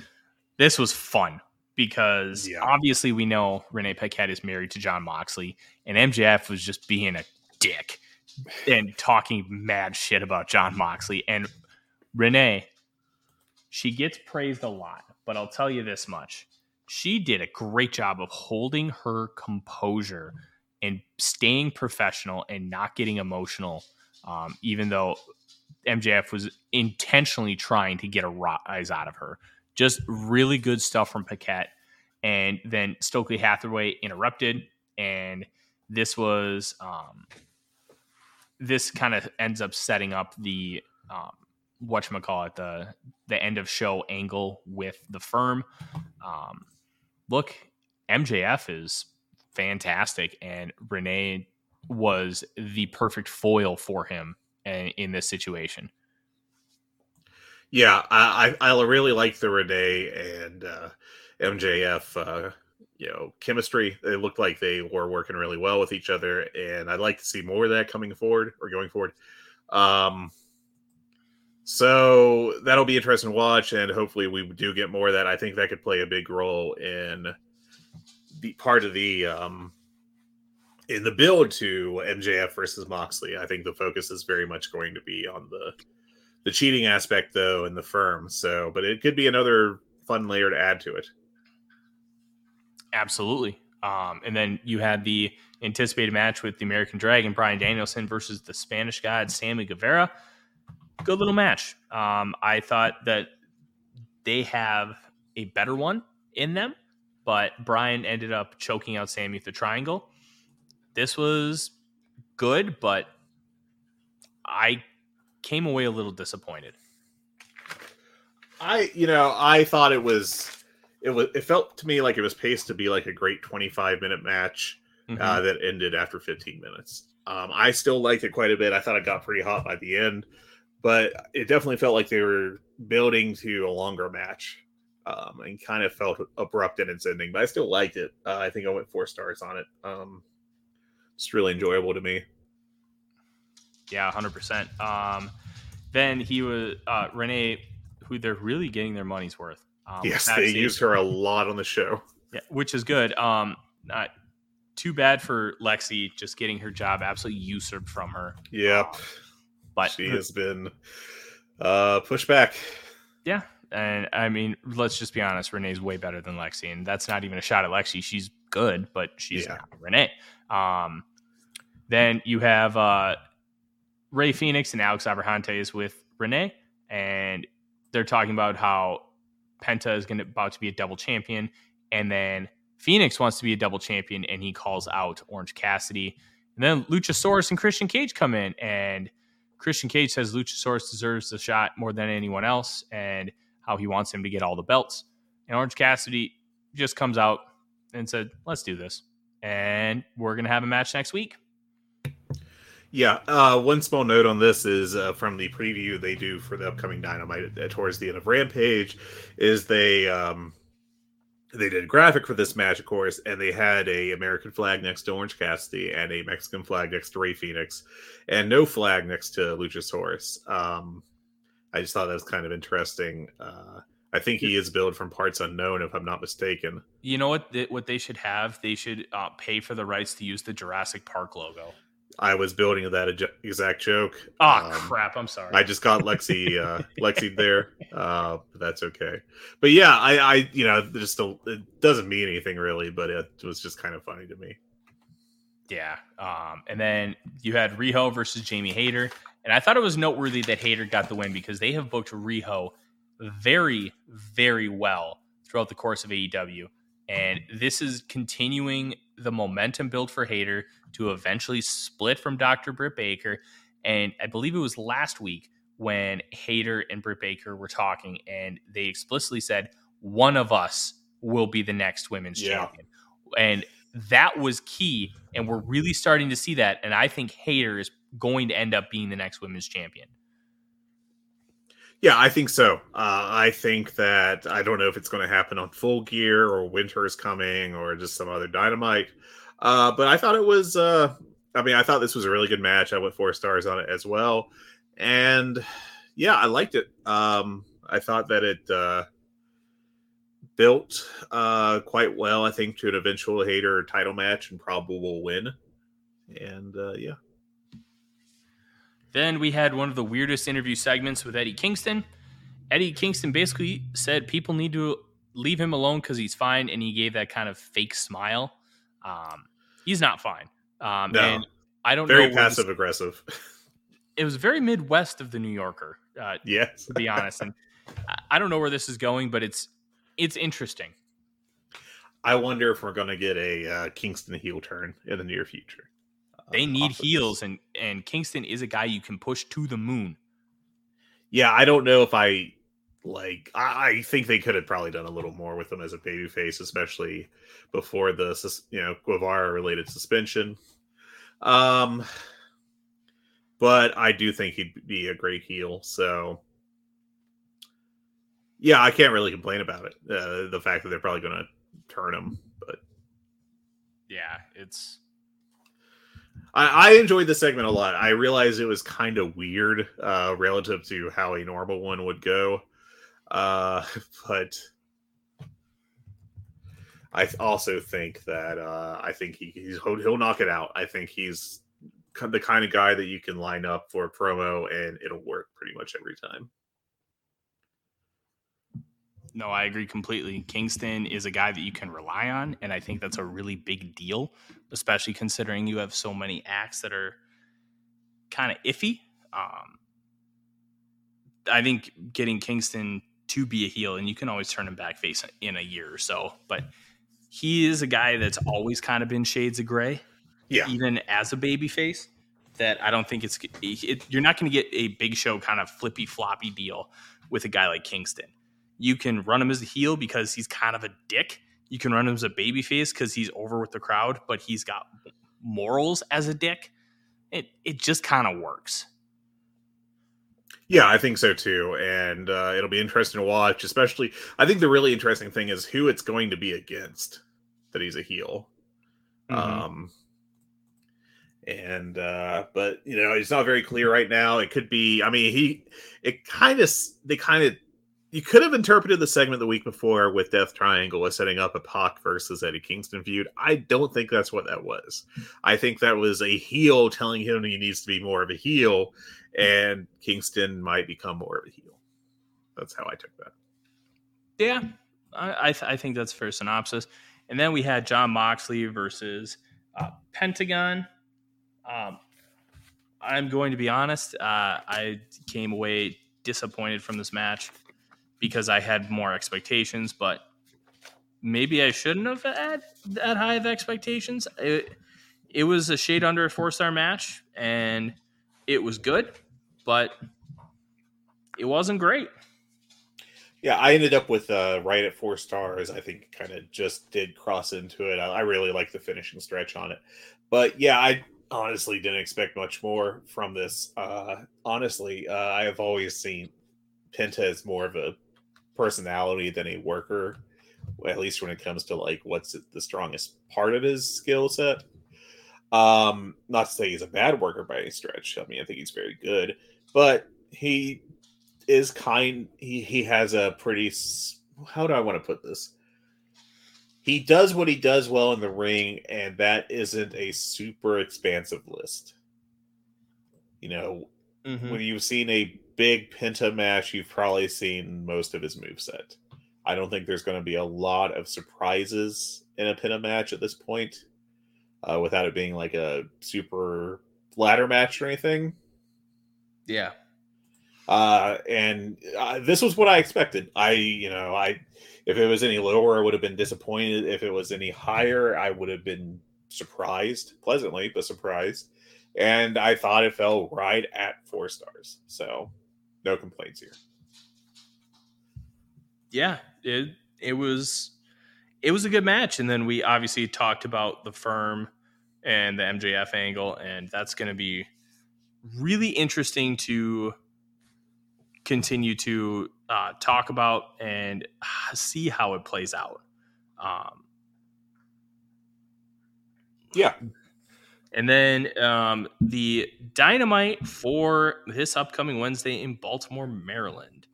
this was fun because yeah. obviously we know Renee Paquette is married to Jon Moxley, and MJF was just being a dick and talking mad shit about Jon Moxley. And Renee, she gets praised a lot, but I'll tell you this much she did a great job of holding her composure and staying professional and not getting emotional, um, even though MJF was intentionally trying to get a rise out of her. Just really good stuff from Paquette. And then Stokely Hathaway interrupted, and this was um, this kind of ends up setting up the um, it the the end of show angle with the firm. Um, look, MJF is fantastic, and Renee was the perfect foil for him in, this situation. Yeah, I I really like the Renee and uh, MJF uh, you know chemistry. It looked like they were working really well with each other, and I'd like to see more of that coming forward or going forward. Um, so that'll be interesting to watch, and hopefully we do get more of that. I think that could play a big role in the part of the um, in the build to MJF versus Moxley. I think the focus is very much going to be on the the cheating aspect though in the firm. So, but it could be another fun layer to add to it. Absolutely. Um, and then you had the anticipated match with the American Dragon, Bryan Danielson versus the Spanish God, Sammy Guevara. Good little match. Um, I thought that they have a better one in them, but Bryan ended up choking out Sammy with the triangle. This was good, but I came away a little disappointed. I, you know, I thought it was, it was, it felt to me like it was paced to be like a great 25 minute match mm-hmm. uh, that ended after 15 minutes. Um, I still liked it quite a bit. I thought it got pretty hot by the end, but it definitely felt like they were building to a longer match um, and kind of felt abrupt in its ending. But I still liked it. Uh, I think I went four stars on it. Um, it's really enjoyable to me. Yeah, hundred um, percent. Then he was uh, Renee, who they're really getting their money's worth. Um, yes, they used her a lot on the show. Yeah, which is good. Um, not too bad for Lexi just getting her job absolutely usurped from her. Yep, um, but she has been uh, pushed back. Yeah, and I mean, let's just be honest. Renee's way better than Lexi, and that's not even a shot at Lexi. She's good, but she's yeah. not Renee. Um, then you have uh, Rey Fenix and Alex Abrahantes with Renee, and they're talking about how Penta is going to about to be a double champion, and then Fenix wants to be a double champion, and he calls out Orange Cassidy. And then Luchasaurus and Christian Cage come in, and Christian Cage says Luchasaurus deserves the shot more than anyone else, and how he wants him to get all the belts. And Orange Cassidy just comes out and said, "Let's do this," and we're to have a match next week. Yeah, uh, one small note on this is uh, from the preview they do for the upcoming Dynamite uh, towards the end of Rampage, is they um, they did a graphic for this match, of course, and they had a American flag next to Orange Cassidy and a Mexican flag next to Rey Fenix, and no flag next to Luchasaurus. Um, I just thought that was kind of interesting. Uh, I think he is billed from parts unknown, if I'm not mistaken. You know what? What they should have? They should uh, pay for the rights to use the Jurassic Park logo. I was building that exact joke. Oh um, crap! I'm sorry. I just got Lexi, uh, Lexi there. Uh, but that's okay. But yeah, I, I, you know, just a, it doesn't mean anything really, but it was just kind of funny to me. Yeah. Um, and then you had Riho versus Jamie Hayter, and I thought it was noteworthy that Hayter got the win because they have booked Riho very, very well throughout the course of AEW, and this is continuing the momentum build for Hayter to eventually split from Dr. Britt Baker. And I believe it was last week when Hayter and Britt Baker were talking, and they explicitly said, one of us will be the next women's yeah. champion. And that was key. And we're really starting to see that. And I think Hayter is going to end up being the next women's champion. Yeah, I think so. Uh, I think that I don't know if it's going to happen on Full Gear or Winter is coming or just some other Dynamite. Uh, but I thought it was. Uh, I mean, I thought this was a really good match. I went four stars on it as well, and yeah, I liked it. Um, I thought that it uh, built uh, quite well. I think to an eventual Hayter title match and probable win. And uh, yeah. Then we had one of the weirdest interview segments with Eddie Kingston. Eddie Kingston basically said people need to leave him alone because he's fine, and he gave that kind of fake smile. Um, he's not fine. Um, no. And I don't very know. Very passive aggressive. It was very Midwest of the New Yorker. Uh, yes, to be honest, and I don't know where this is going, but it's it's interesting. I wonder if we're going to get a uh, Kingston heel turn in the near future. They uh, need heels, and and Kingston is a guy you can push to the moon. Yeah, I don't know if I like I think they could have probably done a little more with him as a baby face, especially before the you know Guevara related suspension. Um, but I do think he'd be a great heel. So, yeah, I can't really complain about it. Uh, the fact that they're probably going to turn him, but yeah, it's. I, I enjoyed the segment a lot. I realized it was kind of weird uh, relative to how a normal one would go, uh, but I also think that uh, I think he he's, he'll knock it out. I think he's the kind of guy that you can line up for a promo and it'll work pretty much every time. No, I agree completely. Kingston is a guy that you can rely on, and I think that's a really big deal, especially considering you have so many acts that are kind of iffy. Um, I think getting Kingston to be a heel, and you can always turn him back face in a year or so, but he is a guy that's always kind of been shades of gray. Yeah. Even as a baby face, that I don't think it's it, you're not going to get a big show kind of flippy floppy deal with a guy like Kingston. You can run him as a heel because he's kind of a dick. You can run him as a baby face because he's over with the crowd, but he's got morals as a dick. It it just kind of works. Yeah, I think so too, and uh, it'll be interesting to watch. Especially, I think the really interesting thing is who it's going to be against that he's a heel. Mm-hmm. Um, and uh, but you know, it's not very clear right now. It could be. I mean, he. It kind of. They kind of. You could have interpreted the segment the week before with Death Triangle as setting up a Pac versus Eddie Kingston feud. I don't think that's what that was. I think that was a heel telling him he needs to be more of a heel, and Kingston might become more of a heel. That's how I took that. Yeah, I th- I think that's fair synopsis. And then we had Jon Moxley versus uh, Pentagon. Um, I'm going to be honest. Uh, I came away disappointed from this match because I had more expectations, but maybe I shouldn't have had that high of expectations. It, it was a shade under a four star match, and it was good, but it wasn't great yeah, I ended up with uh, right at four stars. I think kind of just did cross into it. I, I really like the finishing stretch on it, but yeah, I honestly didn't expect much more from this. Uh, honestly, uh, I have always seen Penta as more of a personality than a worker, at least when it comes to like what's the strongest part of his skill set. Um, not to say he's a bad worker by any stretch. I mean, I think he's very good, but he is kind he he has a pretty how do I want to put this? He does what he does well in the ring and that isn't a super expansive list. You know, mm-hmm. when you've seen a big Penta match, you've probably seen most of his moveset. I don't think there's going to be a lot of surprises in a Penta match at this point, uh, without it being like a super ladder match or anything. Yeah, uh, and uh, this was what I expected. I, you know, I if it was any lower, I would have been disappointed. If it was any higher, I would have been surprised, pleasantly, but surprised. And I thought it fell right at four stars. So no complaints here. Yeah, it it was it was a good match. And then we obviously talked about the firm and the MJF angle, and that's going to be really interesting to continue to uh, talk about and see how it plays out. Um, yeah. And then um, the dynamite for this upcoming Wednesday in Baltimore, Maryland.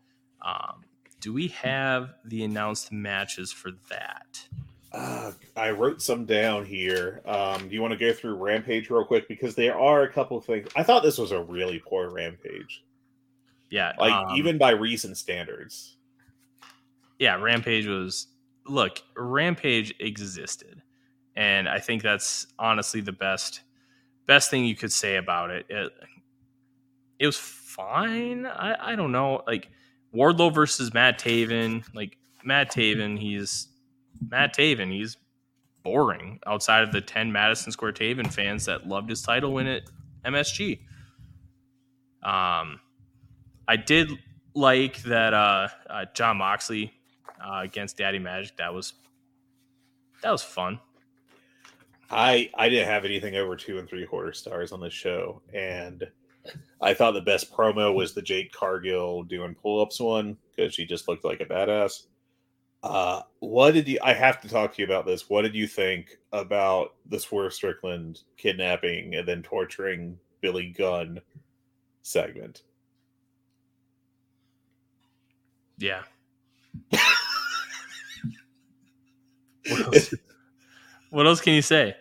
Um, do we have the announced matches for that? Uh, I wrote some down here. Um, do you want to go through Rampage real quick? Because there are a couple things. I thought this was a really poor Rampage. Yeah, like um, even by recent standards. Yeah, Rampage was look, Rampage existed. And I think that's honestly the best best thing you could say about it. It, it was fine. I, I don't know. Like Wardlow versus Matt Taven. Like Matt Taven, he's Matt Taven. He's boring outside of the 10 Madison Square Taven fans that loved his title win at MSG. Um, I did like that uh, uh, Jon Moxley uh, against Daddy Magic. That was that was fun. I I didn't have anything over two and three quarter stars on the show, and I thought the best promo was the Jade Cargill doing pull ups one because she just looked like a badass. Uh, what did you? I have to talk to you about this. What did you think about the Swerve Strickland kidnapping and then torturing Billy Gunn segment? Yeah. what, else, what else can you say?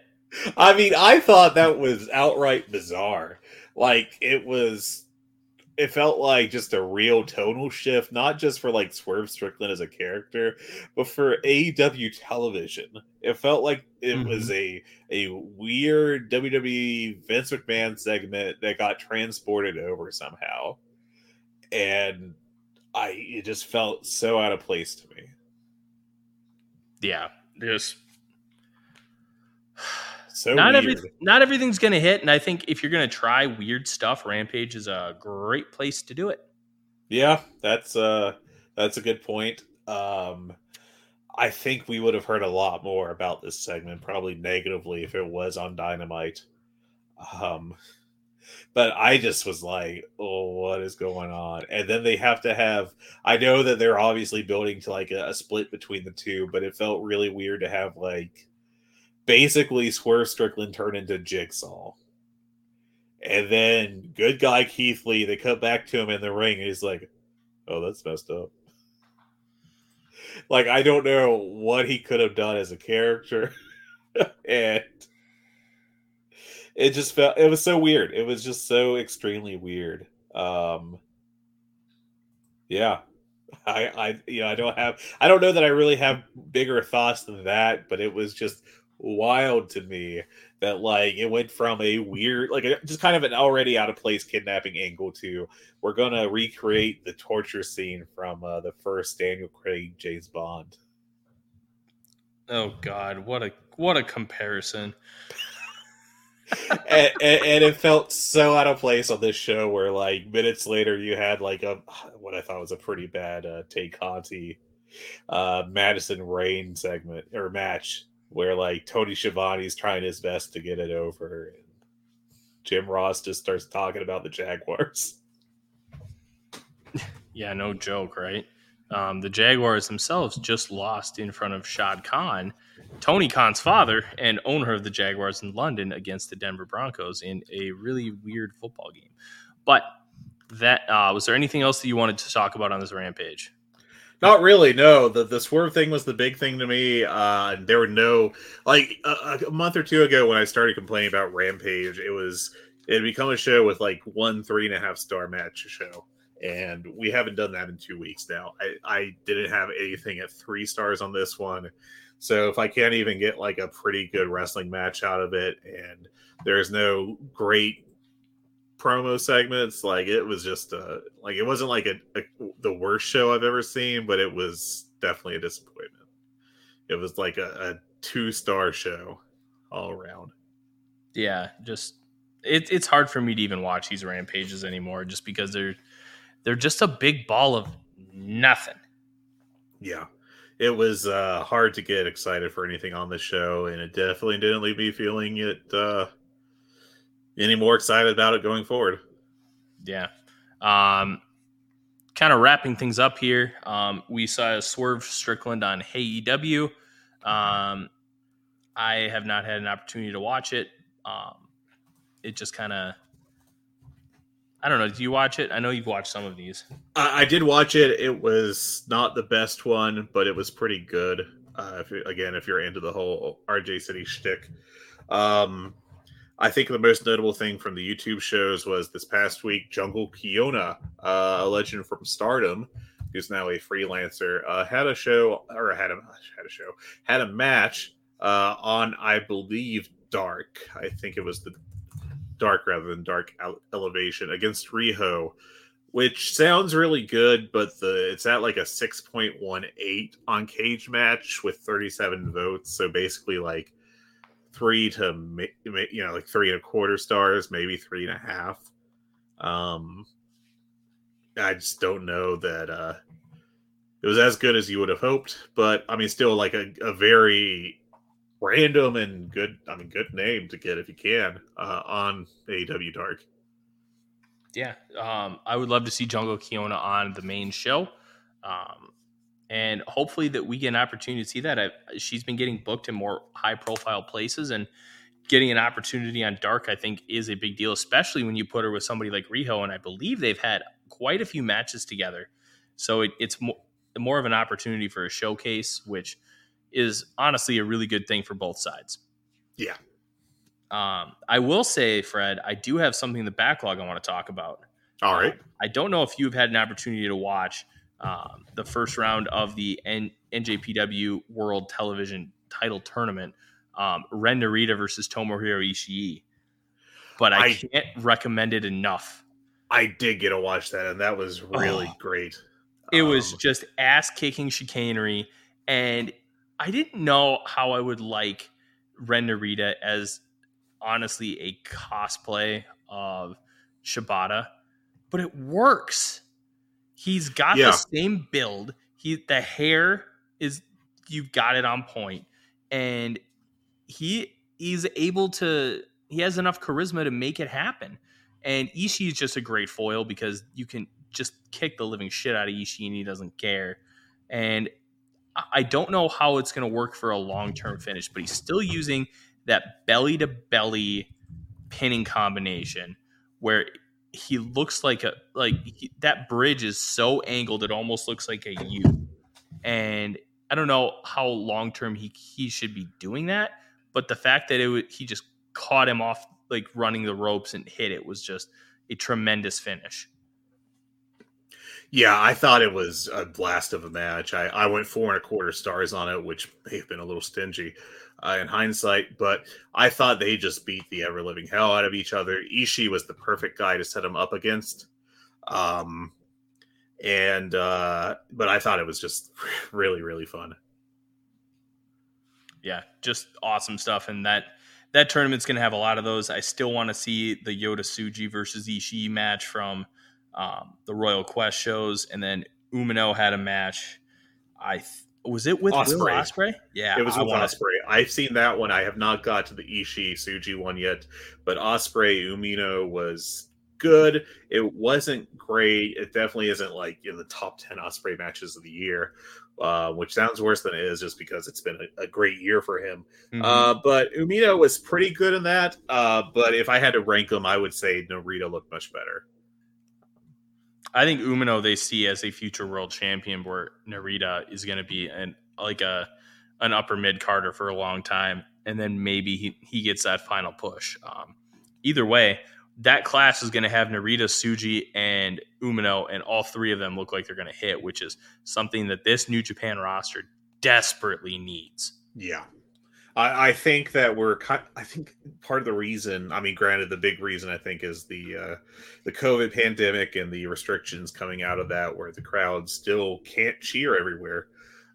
I mean, I thought that was outright bizarre. Like it was it felt like just a real tonal shift, not just for like Swerve Strickland as a character, but for AEW television. It felt like it mm-hmm. was a a weird WWE Vince McMahon segment that got transported over somehow. And I it just felt so out of place to me. Yeah, just so not every not everything's gonna hit, and I think if you're gonna try weird stuff, Rampage is a great place to do it. Yeah, that's uh that's a good point. Um I think we would have heard a lot more about this segment, probably negatively, if it was on Dynamite. Um but I just was like, oh, what is going on? And then they have to have. I know that they're obviously building to like a, a split between the two, but it felt really weird to have like basically Swerve Strickland turn into Jigsaw. And then good guy Keith Lee, they cut back to him in the ring, and he's like, Oh, that's messed up. like, I don't know what he could have done as a character. and it just felt it was so weird. It was just so extremely weird. Um yeah. I I you know I don't have I don't know that I really have bigger thoughts than that, but it was just wild to me that like it went from a weird like a, just kind of an already out of place kidnapping angle to we're gonna recreate the torture scene from uh, the first Daniel Craig James Bond. Oh God, what a what a comparison. and, and, and, it felt so out of place on this show where like minutes later you had like a what I thought was a pretty bad uh Tay Conti uh Madison Rayne segment or match where like Tony Schiavone's trying his best to get it over, and Jim Ross just starts talking about the Jaguars. Yeah, no joke, right? Um, the Jaguars themselves just lost in front of Shad Khan, Tony Khan's father and owner of the Jaguars in London against the Denver Broncos in a really weird football game. But that uh, was there anything else that you wanted to talk about on this rampage? Not really. No, the the swerve thing was the big thing to me. Uh, there were no like a, a month or two ago when I started complaining about Rampage, it was it had become a show with like one three and a half star match show, and we haven't done that in two weeks now. I I didn't have anything at three stars on this one, so if I can't even get like a pretty good wrestling match out of it, and there's no great promo segments like it was just uh like it wasn't like a, a, the worst show i've ever seen but it was definitely a disappointment. It was like a, a two star show all around. Yeah just it, it's hard for me to even watch these rampages anymore just because they're they're just a big ball of nothing. Yeah. It was uh hard to get excited for anything on the show and it definitely didn't leave me feeling it uh any more excited about it going forward. Yeah. Um, kind of wrapping things up here. Um, we saw a Swerve Strickland on Hey EW. Um, I have not had an opportunity to watch it. Um, it just kind of, I don't know. Do you watch it? I know you've watched some of these. I, I did watch it. It was not the best one, but it was pretty good. Uh, if again, if you're into the whole RJ City shtick, um, I think the most notable thing from the YouTube shows was this past week, Jungle Kyona, uh, a legend from Stardom, who's now a freelancer, uh, had a show or had a had a show had a match uh, on, I believe, Dark. I think it was the Dark rather than Dark Elevation against Riho, which sounds really good, but the it's at like a six point one eight on Cage Match with thirty seven votes. So basically, like three to you know like three and a quarter stars, maybe three and a half. Um, I just don't know that uh, it was as good as you would have hoped, but I mean, still like a, a very random and good. I mean, good name to get if you can uh, on AEW Dark. Yeah, um, I would love to see Jungle Kyona on the main show, um, and hopefully that we get an opportunity to see that. I, she's been getting booked in more high profile places, and getting an opportunity on Dark, I think, is a big deal, especially when you put her with somebody like Riho, and I believe they've had quite a few matches together. So it, it's more, more of an opportunity for a showcase, which is honestly a really good thing for both sides. Yeah. Um, I will say, Fred, I do have something in the backlog I want to talk about. All right. Um, I don't know if you've had an opportunity to watch um, the first round of the N- NJPW World Television Title Tournament, um, Ren Narita versus Tomohiro Ishii. But I, I, can't recommend it enough. I did get to watch that, and that was really oh, great. It um, was just ass kicking chicanery, and I didn't know how I would like Ren Narita as honestly a cosplay of Shibata, but it works. He's got yeah. the same build. He the hair is you've got it on point, and he is able to. He has enough charisma to make it happen. And Ishii is just a great foil because you can just kick the living shit out of Ishii and he doesn't care. And I don't know how it's going to work for a long term finish, but he's still using that belly to belly pinning combination where he looks like a like he, that bridge is so angled it almost looks like a U. And I don't know how long term he he should be doing that, but the fact that it he just caught him off like running the ropes and hit it was just a tremendous finish. Yeah, I thought it was a blast of a match. I, I went four and a quarter stars on it, which may have been a little stingy uh, in hindsight, but I thought they just beat the ever living hell out of each other. Ishii was the perfect guy to set him up against. Um, and, uh, but I thought it was just really, really fun. Yeah, just awesome stuff. And that, that tournament's going to have a lot of those. I still want to see the Yota Tsuji versus Ishii match from um, the Royal Quest shows, and then Umino had a match. I th- was it with Ospreay. Will Ospreay? Yeah, it was with wanna... Ospreay. I've seen that one. I have not got to the Ishii Tsuji one yet, but Ospreay Umino was good. It wasn't great. It definitely isn't like in the top ten Ospreay matches of the year, uh, which sounds worse than it is, just because it's been a, a great year for him. Mm-hmm. Uh, but Umino was pretty good in that. Uh, but if I had to rank them, I would say Narita looked much better. I think Umino they see as a future world champion, where Narita is going to be an like a an upper mid carder for a long time, and then maybe he he gets that final push. Um, either way, that class is going to have Narita, Tsuji, and Umino, and all three of them look like they're going to hit, which is something that this New Japan roster desperately needs. Yeah, I, I think that we're. I think part of the reason. I mean, granted, the big reason I think is the uh, the COVID pandemic and the restrictions coming out of that, where the crowd still can't cheer everywhere.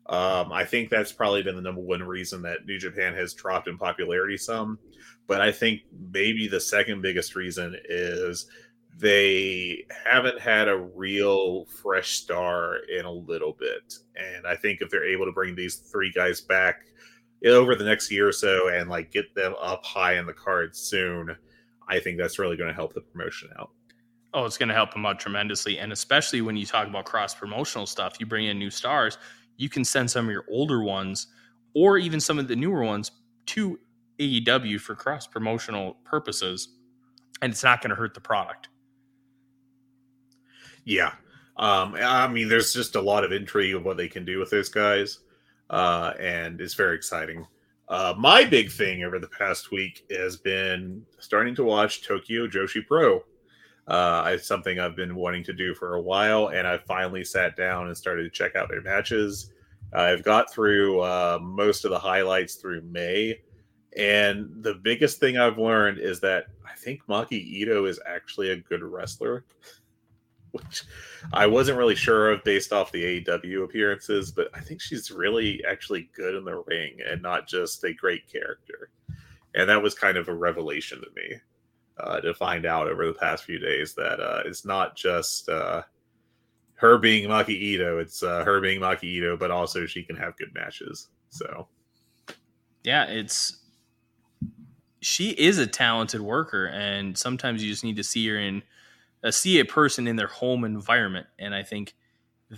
Um, I think that's probably been the number one reason that New Japan has dropped in popularity some. But I think maybe the second biggest reason is they haven't had a real fresh star in a little bit. And I think if they're able to bring these three guys back over the next year or so and like get them up high in the card soon, I think that's really going to help the promotion out. Oh, it's going to help them out tremendously. And especially when you talk about cross promotional stuff, you bring in new stars, you can send some of your older ones or even some of the newer ones to AEW for cross promotional purposes. And it's not going to hurt the product. Yeah. Um, I mean, there's just a lot of intrigue of what they can do with those guys uh, and it's very exciting. Uh, my big thing over the past week has been starting to watch Tokyo Joshi Pro. Uh, it's something I've been wanting to do for a while, and I finally sat down and started to check out their matches. I've got through uh, most of the highlights through May, and the biggest thing I've learned is that I think Maki Itoh is actually a good wrestler which I wasn't really sure of based off the AEW appearances, but I think she's really actually good in the ring and not just a great character. And that was kind of a revelation to me uh, to find out over the past few days that uh, it's not just uh, her being Maki Itoh, it's uh, her being Maki Itoh, but also she can have good matches. So Yeah, it's she is a talented worker, and sometimes you just need to see her in uh, see a person in their home environment, and I think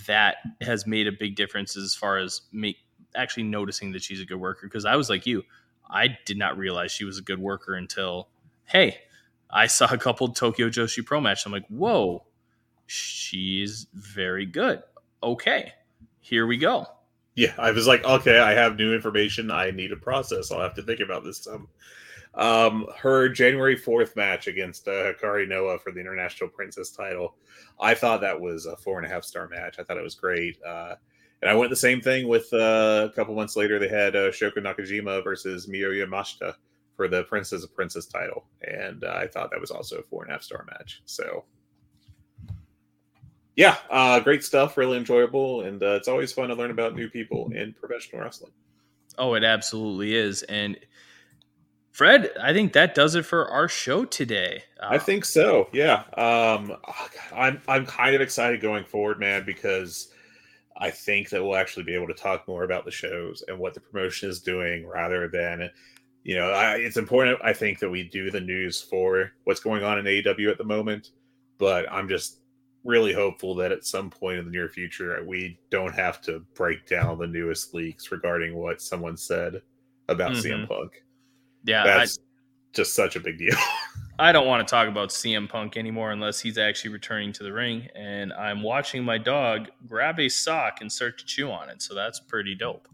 that has made a big difference as far as make actually noticing that she's a good worker. Because I was like you, I did not realize she was a good worker until hey, I saw a couple Tokyo Joshi Pro match. I'm like, whoa, she's very good. Okay, here we go. Yeah, I was like, okay, I have new information. I need to process. I'll have to think about this some. Um, her January 4th match against uh, Hikari Noa for the International Princess title, I thought that was a four and a half star match. I thought it was great. Uh, and I went the same thing with uh, a couple months later. They had uh, Shoko Nakajima versus Miyu Yamashita for the Princess of Princess title, and uh, I thought that was also a four and a half star match. So, yeah, uh, great stuff. Really enjoyable, and uh, it's always fun to learn about new people in professional wrestling. Oh, it absolutely is, and Fred, I think that does it for our show today. Uh, I think so. Yeah. Um, I'm I'm kind of excited going forward, man, because I think that we'll actually be able to talk more about the shows and what the promotion is doing rather than you know, I, it's important I think that we do the news for what's going on in AEW at the moment, but I'm just really hopeful that at some point in the near future we don't have to break down the newest leaks regarding what someone said about mm-hmm. CM Punk. Yeah, that's I, just such a big deal. I don't want to talk about CM Punk anymore unless he's actually returning to the ring. And I'm watching my dog grab a sock and start to chew on it. So that's pretty dope.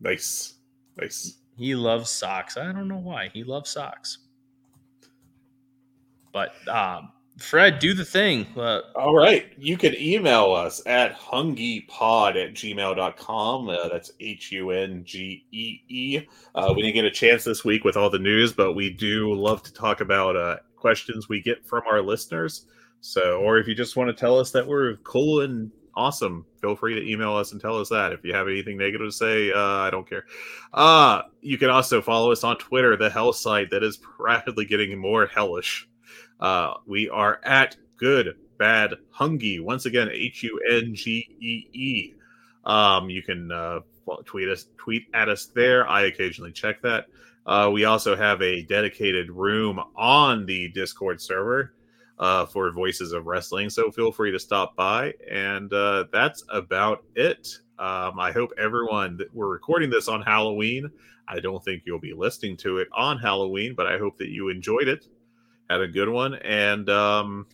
Nice. Nice. He loves socks. I don't know why. He loves socks. But um, Fred, do the thing. Uh, All right. You can email us at hungeepod at gmail.com. Uh, that's H U N G E E. Uh, we didn't get a chance this week with all the news, but we do love to talk about uh, questions we get from our listeners. So, or if you just want to tell us that we're cool and awesome, feel free to email us and tell us that. If you have anything negative to say, uh, I don't care. Uh, you can also follow us on Twitter, the hell site that is rapidly getting more hellish. Uh, we are at Good Bad Hungee. Once again, H U N G E E. Um, you can uh, tweet us, tweet at us there. I occasionally check that. Uh, we also have a dedicated room on the Discord server uh, for Voices of Wrestling, so feel free to stop by. And uh, that's about it. Um, I hope everyone that we're recording this on Halloween. I don't think you'll be listening to it on Halloween, but I hope that you enjoyed it had a good one, and um,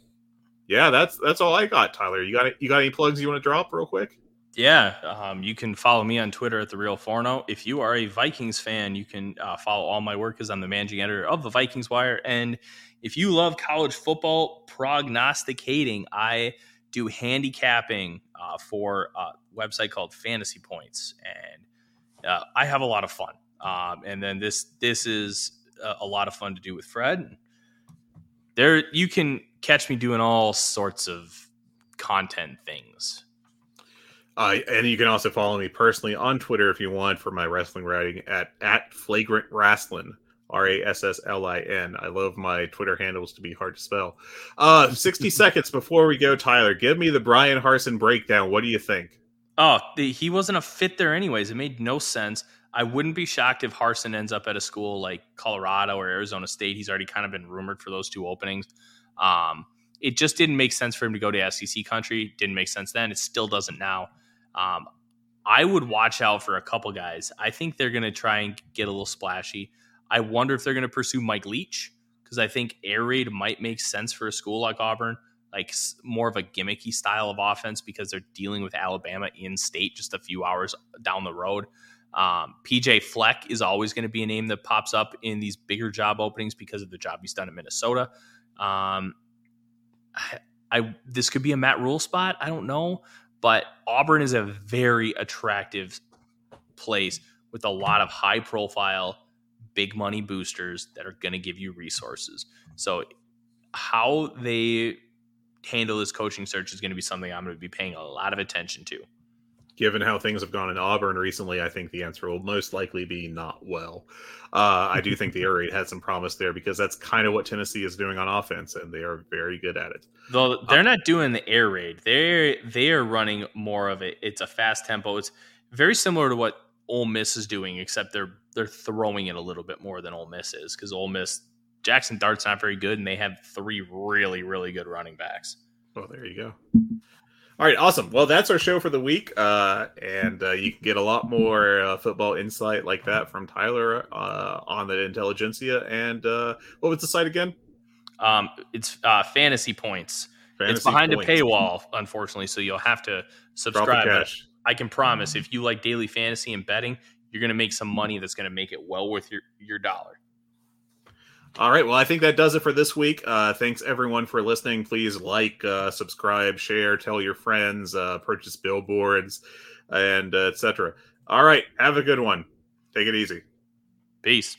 yeah, that's that's all I got. Tyler, you got you got any plugs you want to drop real quick? Yeah, um, you can follow me on Twitter at the Real Forno. If you are a Vikings fan, you can uh, follow all my work as I'm the managing editor of the Vikings Wire. And if you love college football prognosticating, I do handicapping uh, for a website called Fantasy Points, and uh, I have a lot of fun. Um, and then this this is a, a, lot of fun to do with Fred there you can catch me doing all sorts of content things. Uh, and you can also follow me personally on Twitter if you want for my wrestling writing at at flagrant wrestling. R A S S L I N. I love my Twitter handles to be hard to spell. Uh, 60 seconds before we go, Tyler, give me the Bryan Harsin breakdown. What do you think? Oh, the, he wasn't a fit there, anyways. It made no sense. I wouldn't be shocked if Harsin ends up at a school like Colorado or Arizona State. He's already kind of been rumored for those two openings. Um, it just didn't make sense for him to go to SEC country. Didn't make sense then. It still doesn't now. Um, I would watch out for a couple guys. I think they're going to try and get a little splashy. I wonder if they're going to pursue Mike Leach because I think air raid might make sense for a school like Auburn, like more of a gimmicky style of offense because they're dealing with Alabama in state just a few hours down the road. Um, PJ Fleck is always going to be a name that pops up in these bigger job openings because of the job he's done in Minnesota. Um, I, I this could be a Matt Rhule spot. I don't know, but Auburn is a very attractive place with a lot of high profile, big money boosters that are going to give you resources. So, how they handle this coaching search is going to be something I'm going to be paying a lot of attention to given how things have gone in Auburn recently, I think the answer will most likely be not well. Uh, I do think the air raid had some promise there because that's kind of what Tennessee is doing on offense, and they are very good at it. Though they're not doing the air raid, they're they are running more of it. It's a fast tempo. It's very similar to what Ole Miss is doing, except they're they're throwing it a little bit more than Ole Miss is because Ole Miss Jaxson Dart's not very good, and they have three really really good running backs. Oh, there you go. All right, awesome. Well, that's our show for the week, uh, and uh, you can get a lot more uh, football insight like that from Tyler uh, on the Intelligentsia. And uh, what was the site again? Um, it's uh, Fantasy Points. Fantasy it's behind points. a paywall, unfortunately, so you'll have to subscribe. I can promise, if you like daily fantasy and betting, you're going to make some money that's going to make it well worth your your dollar. All right. Well, I think that does it for this week. Uh, thanks everyone for listening. Please like, uh, subscribe, share, tell your friends, uh, purchase billboards, and uh, etc. All right. Have a good one. Take it easy. Peace.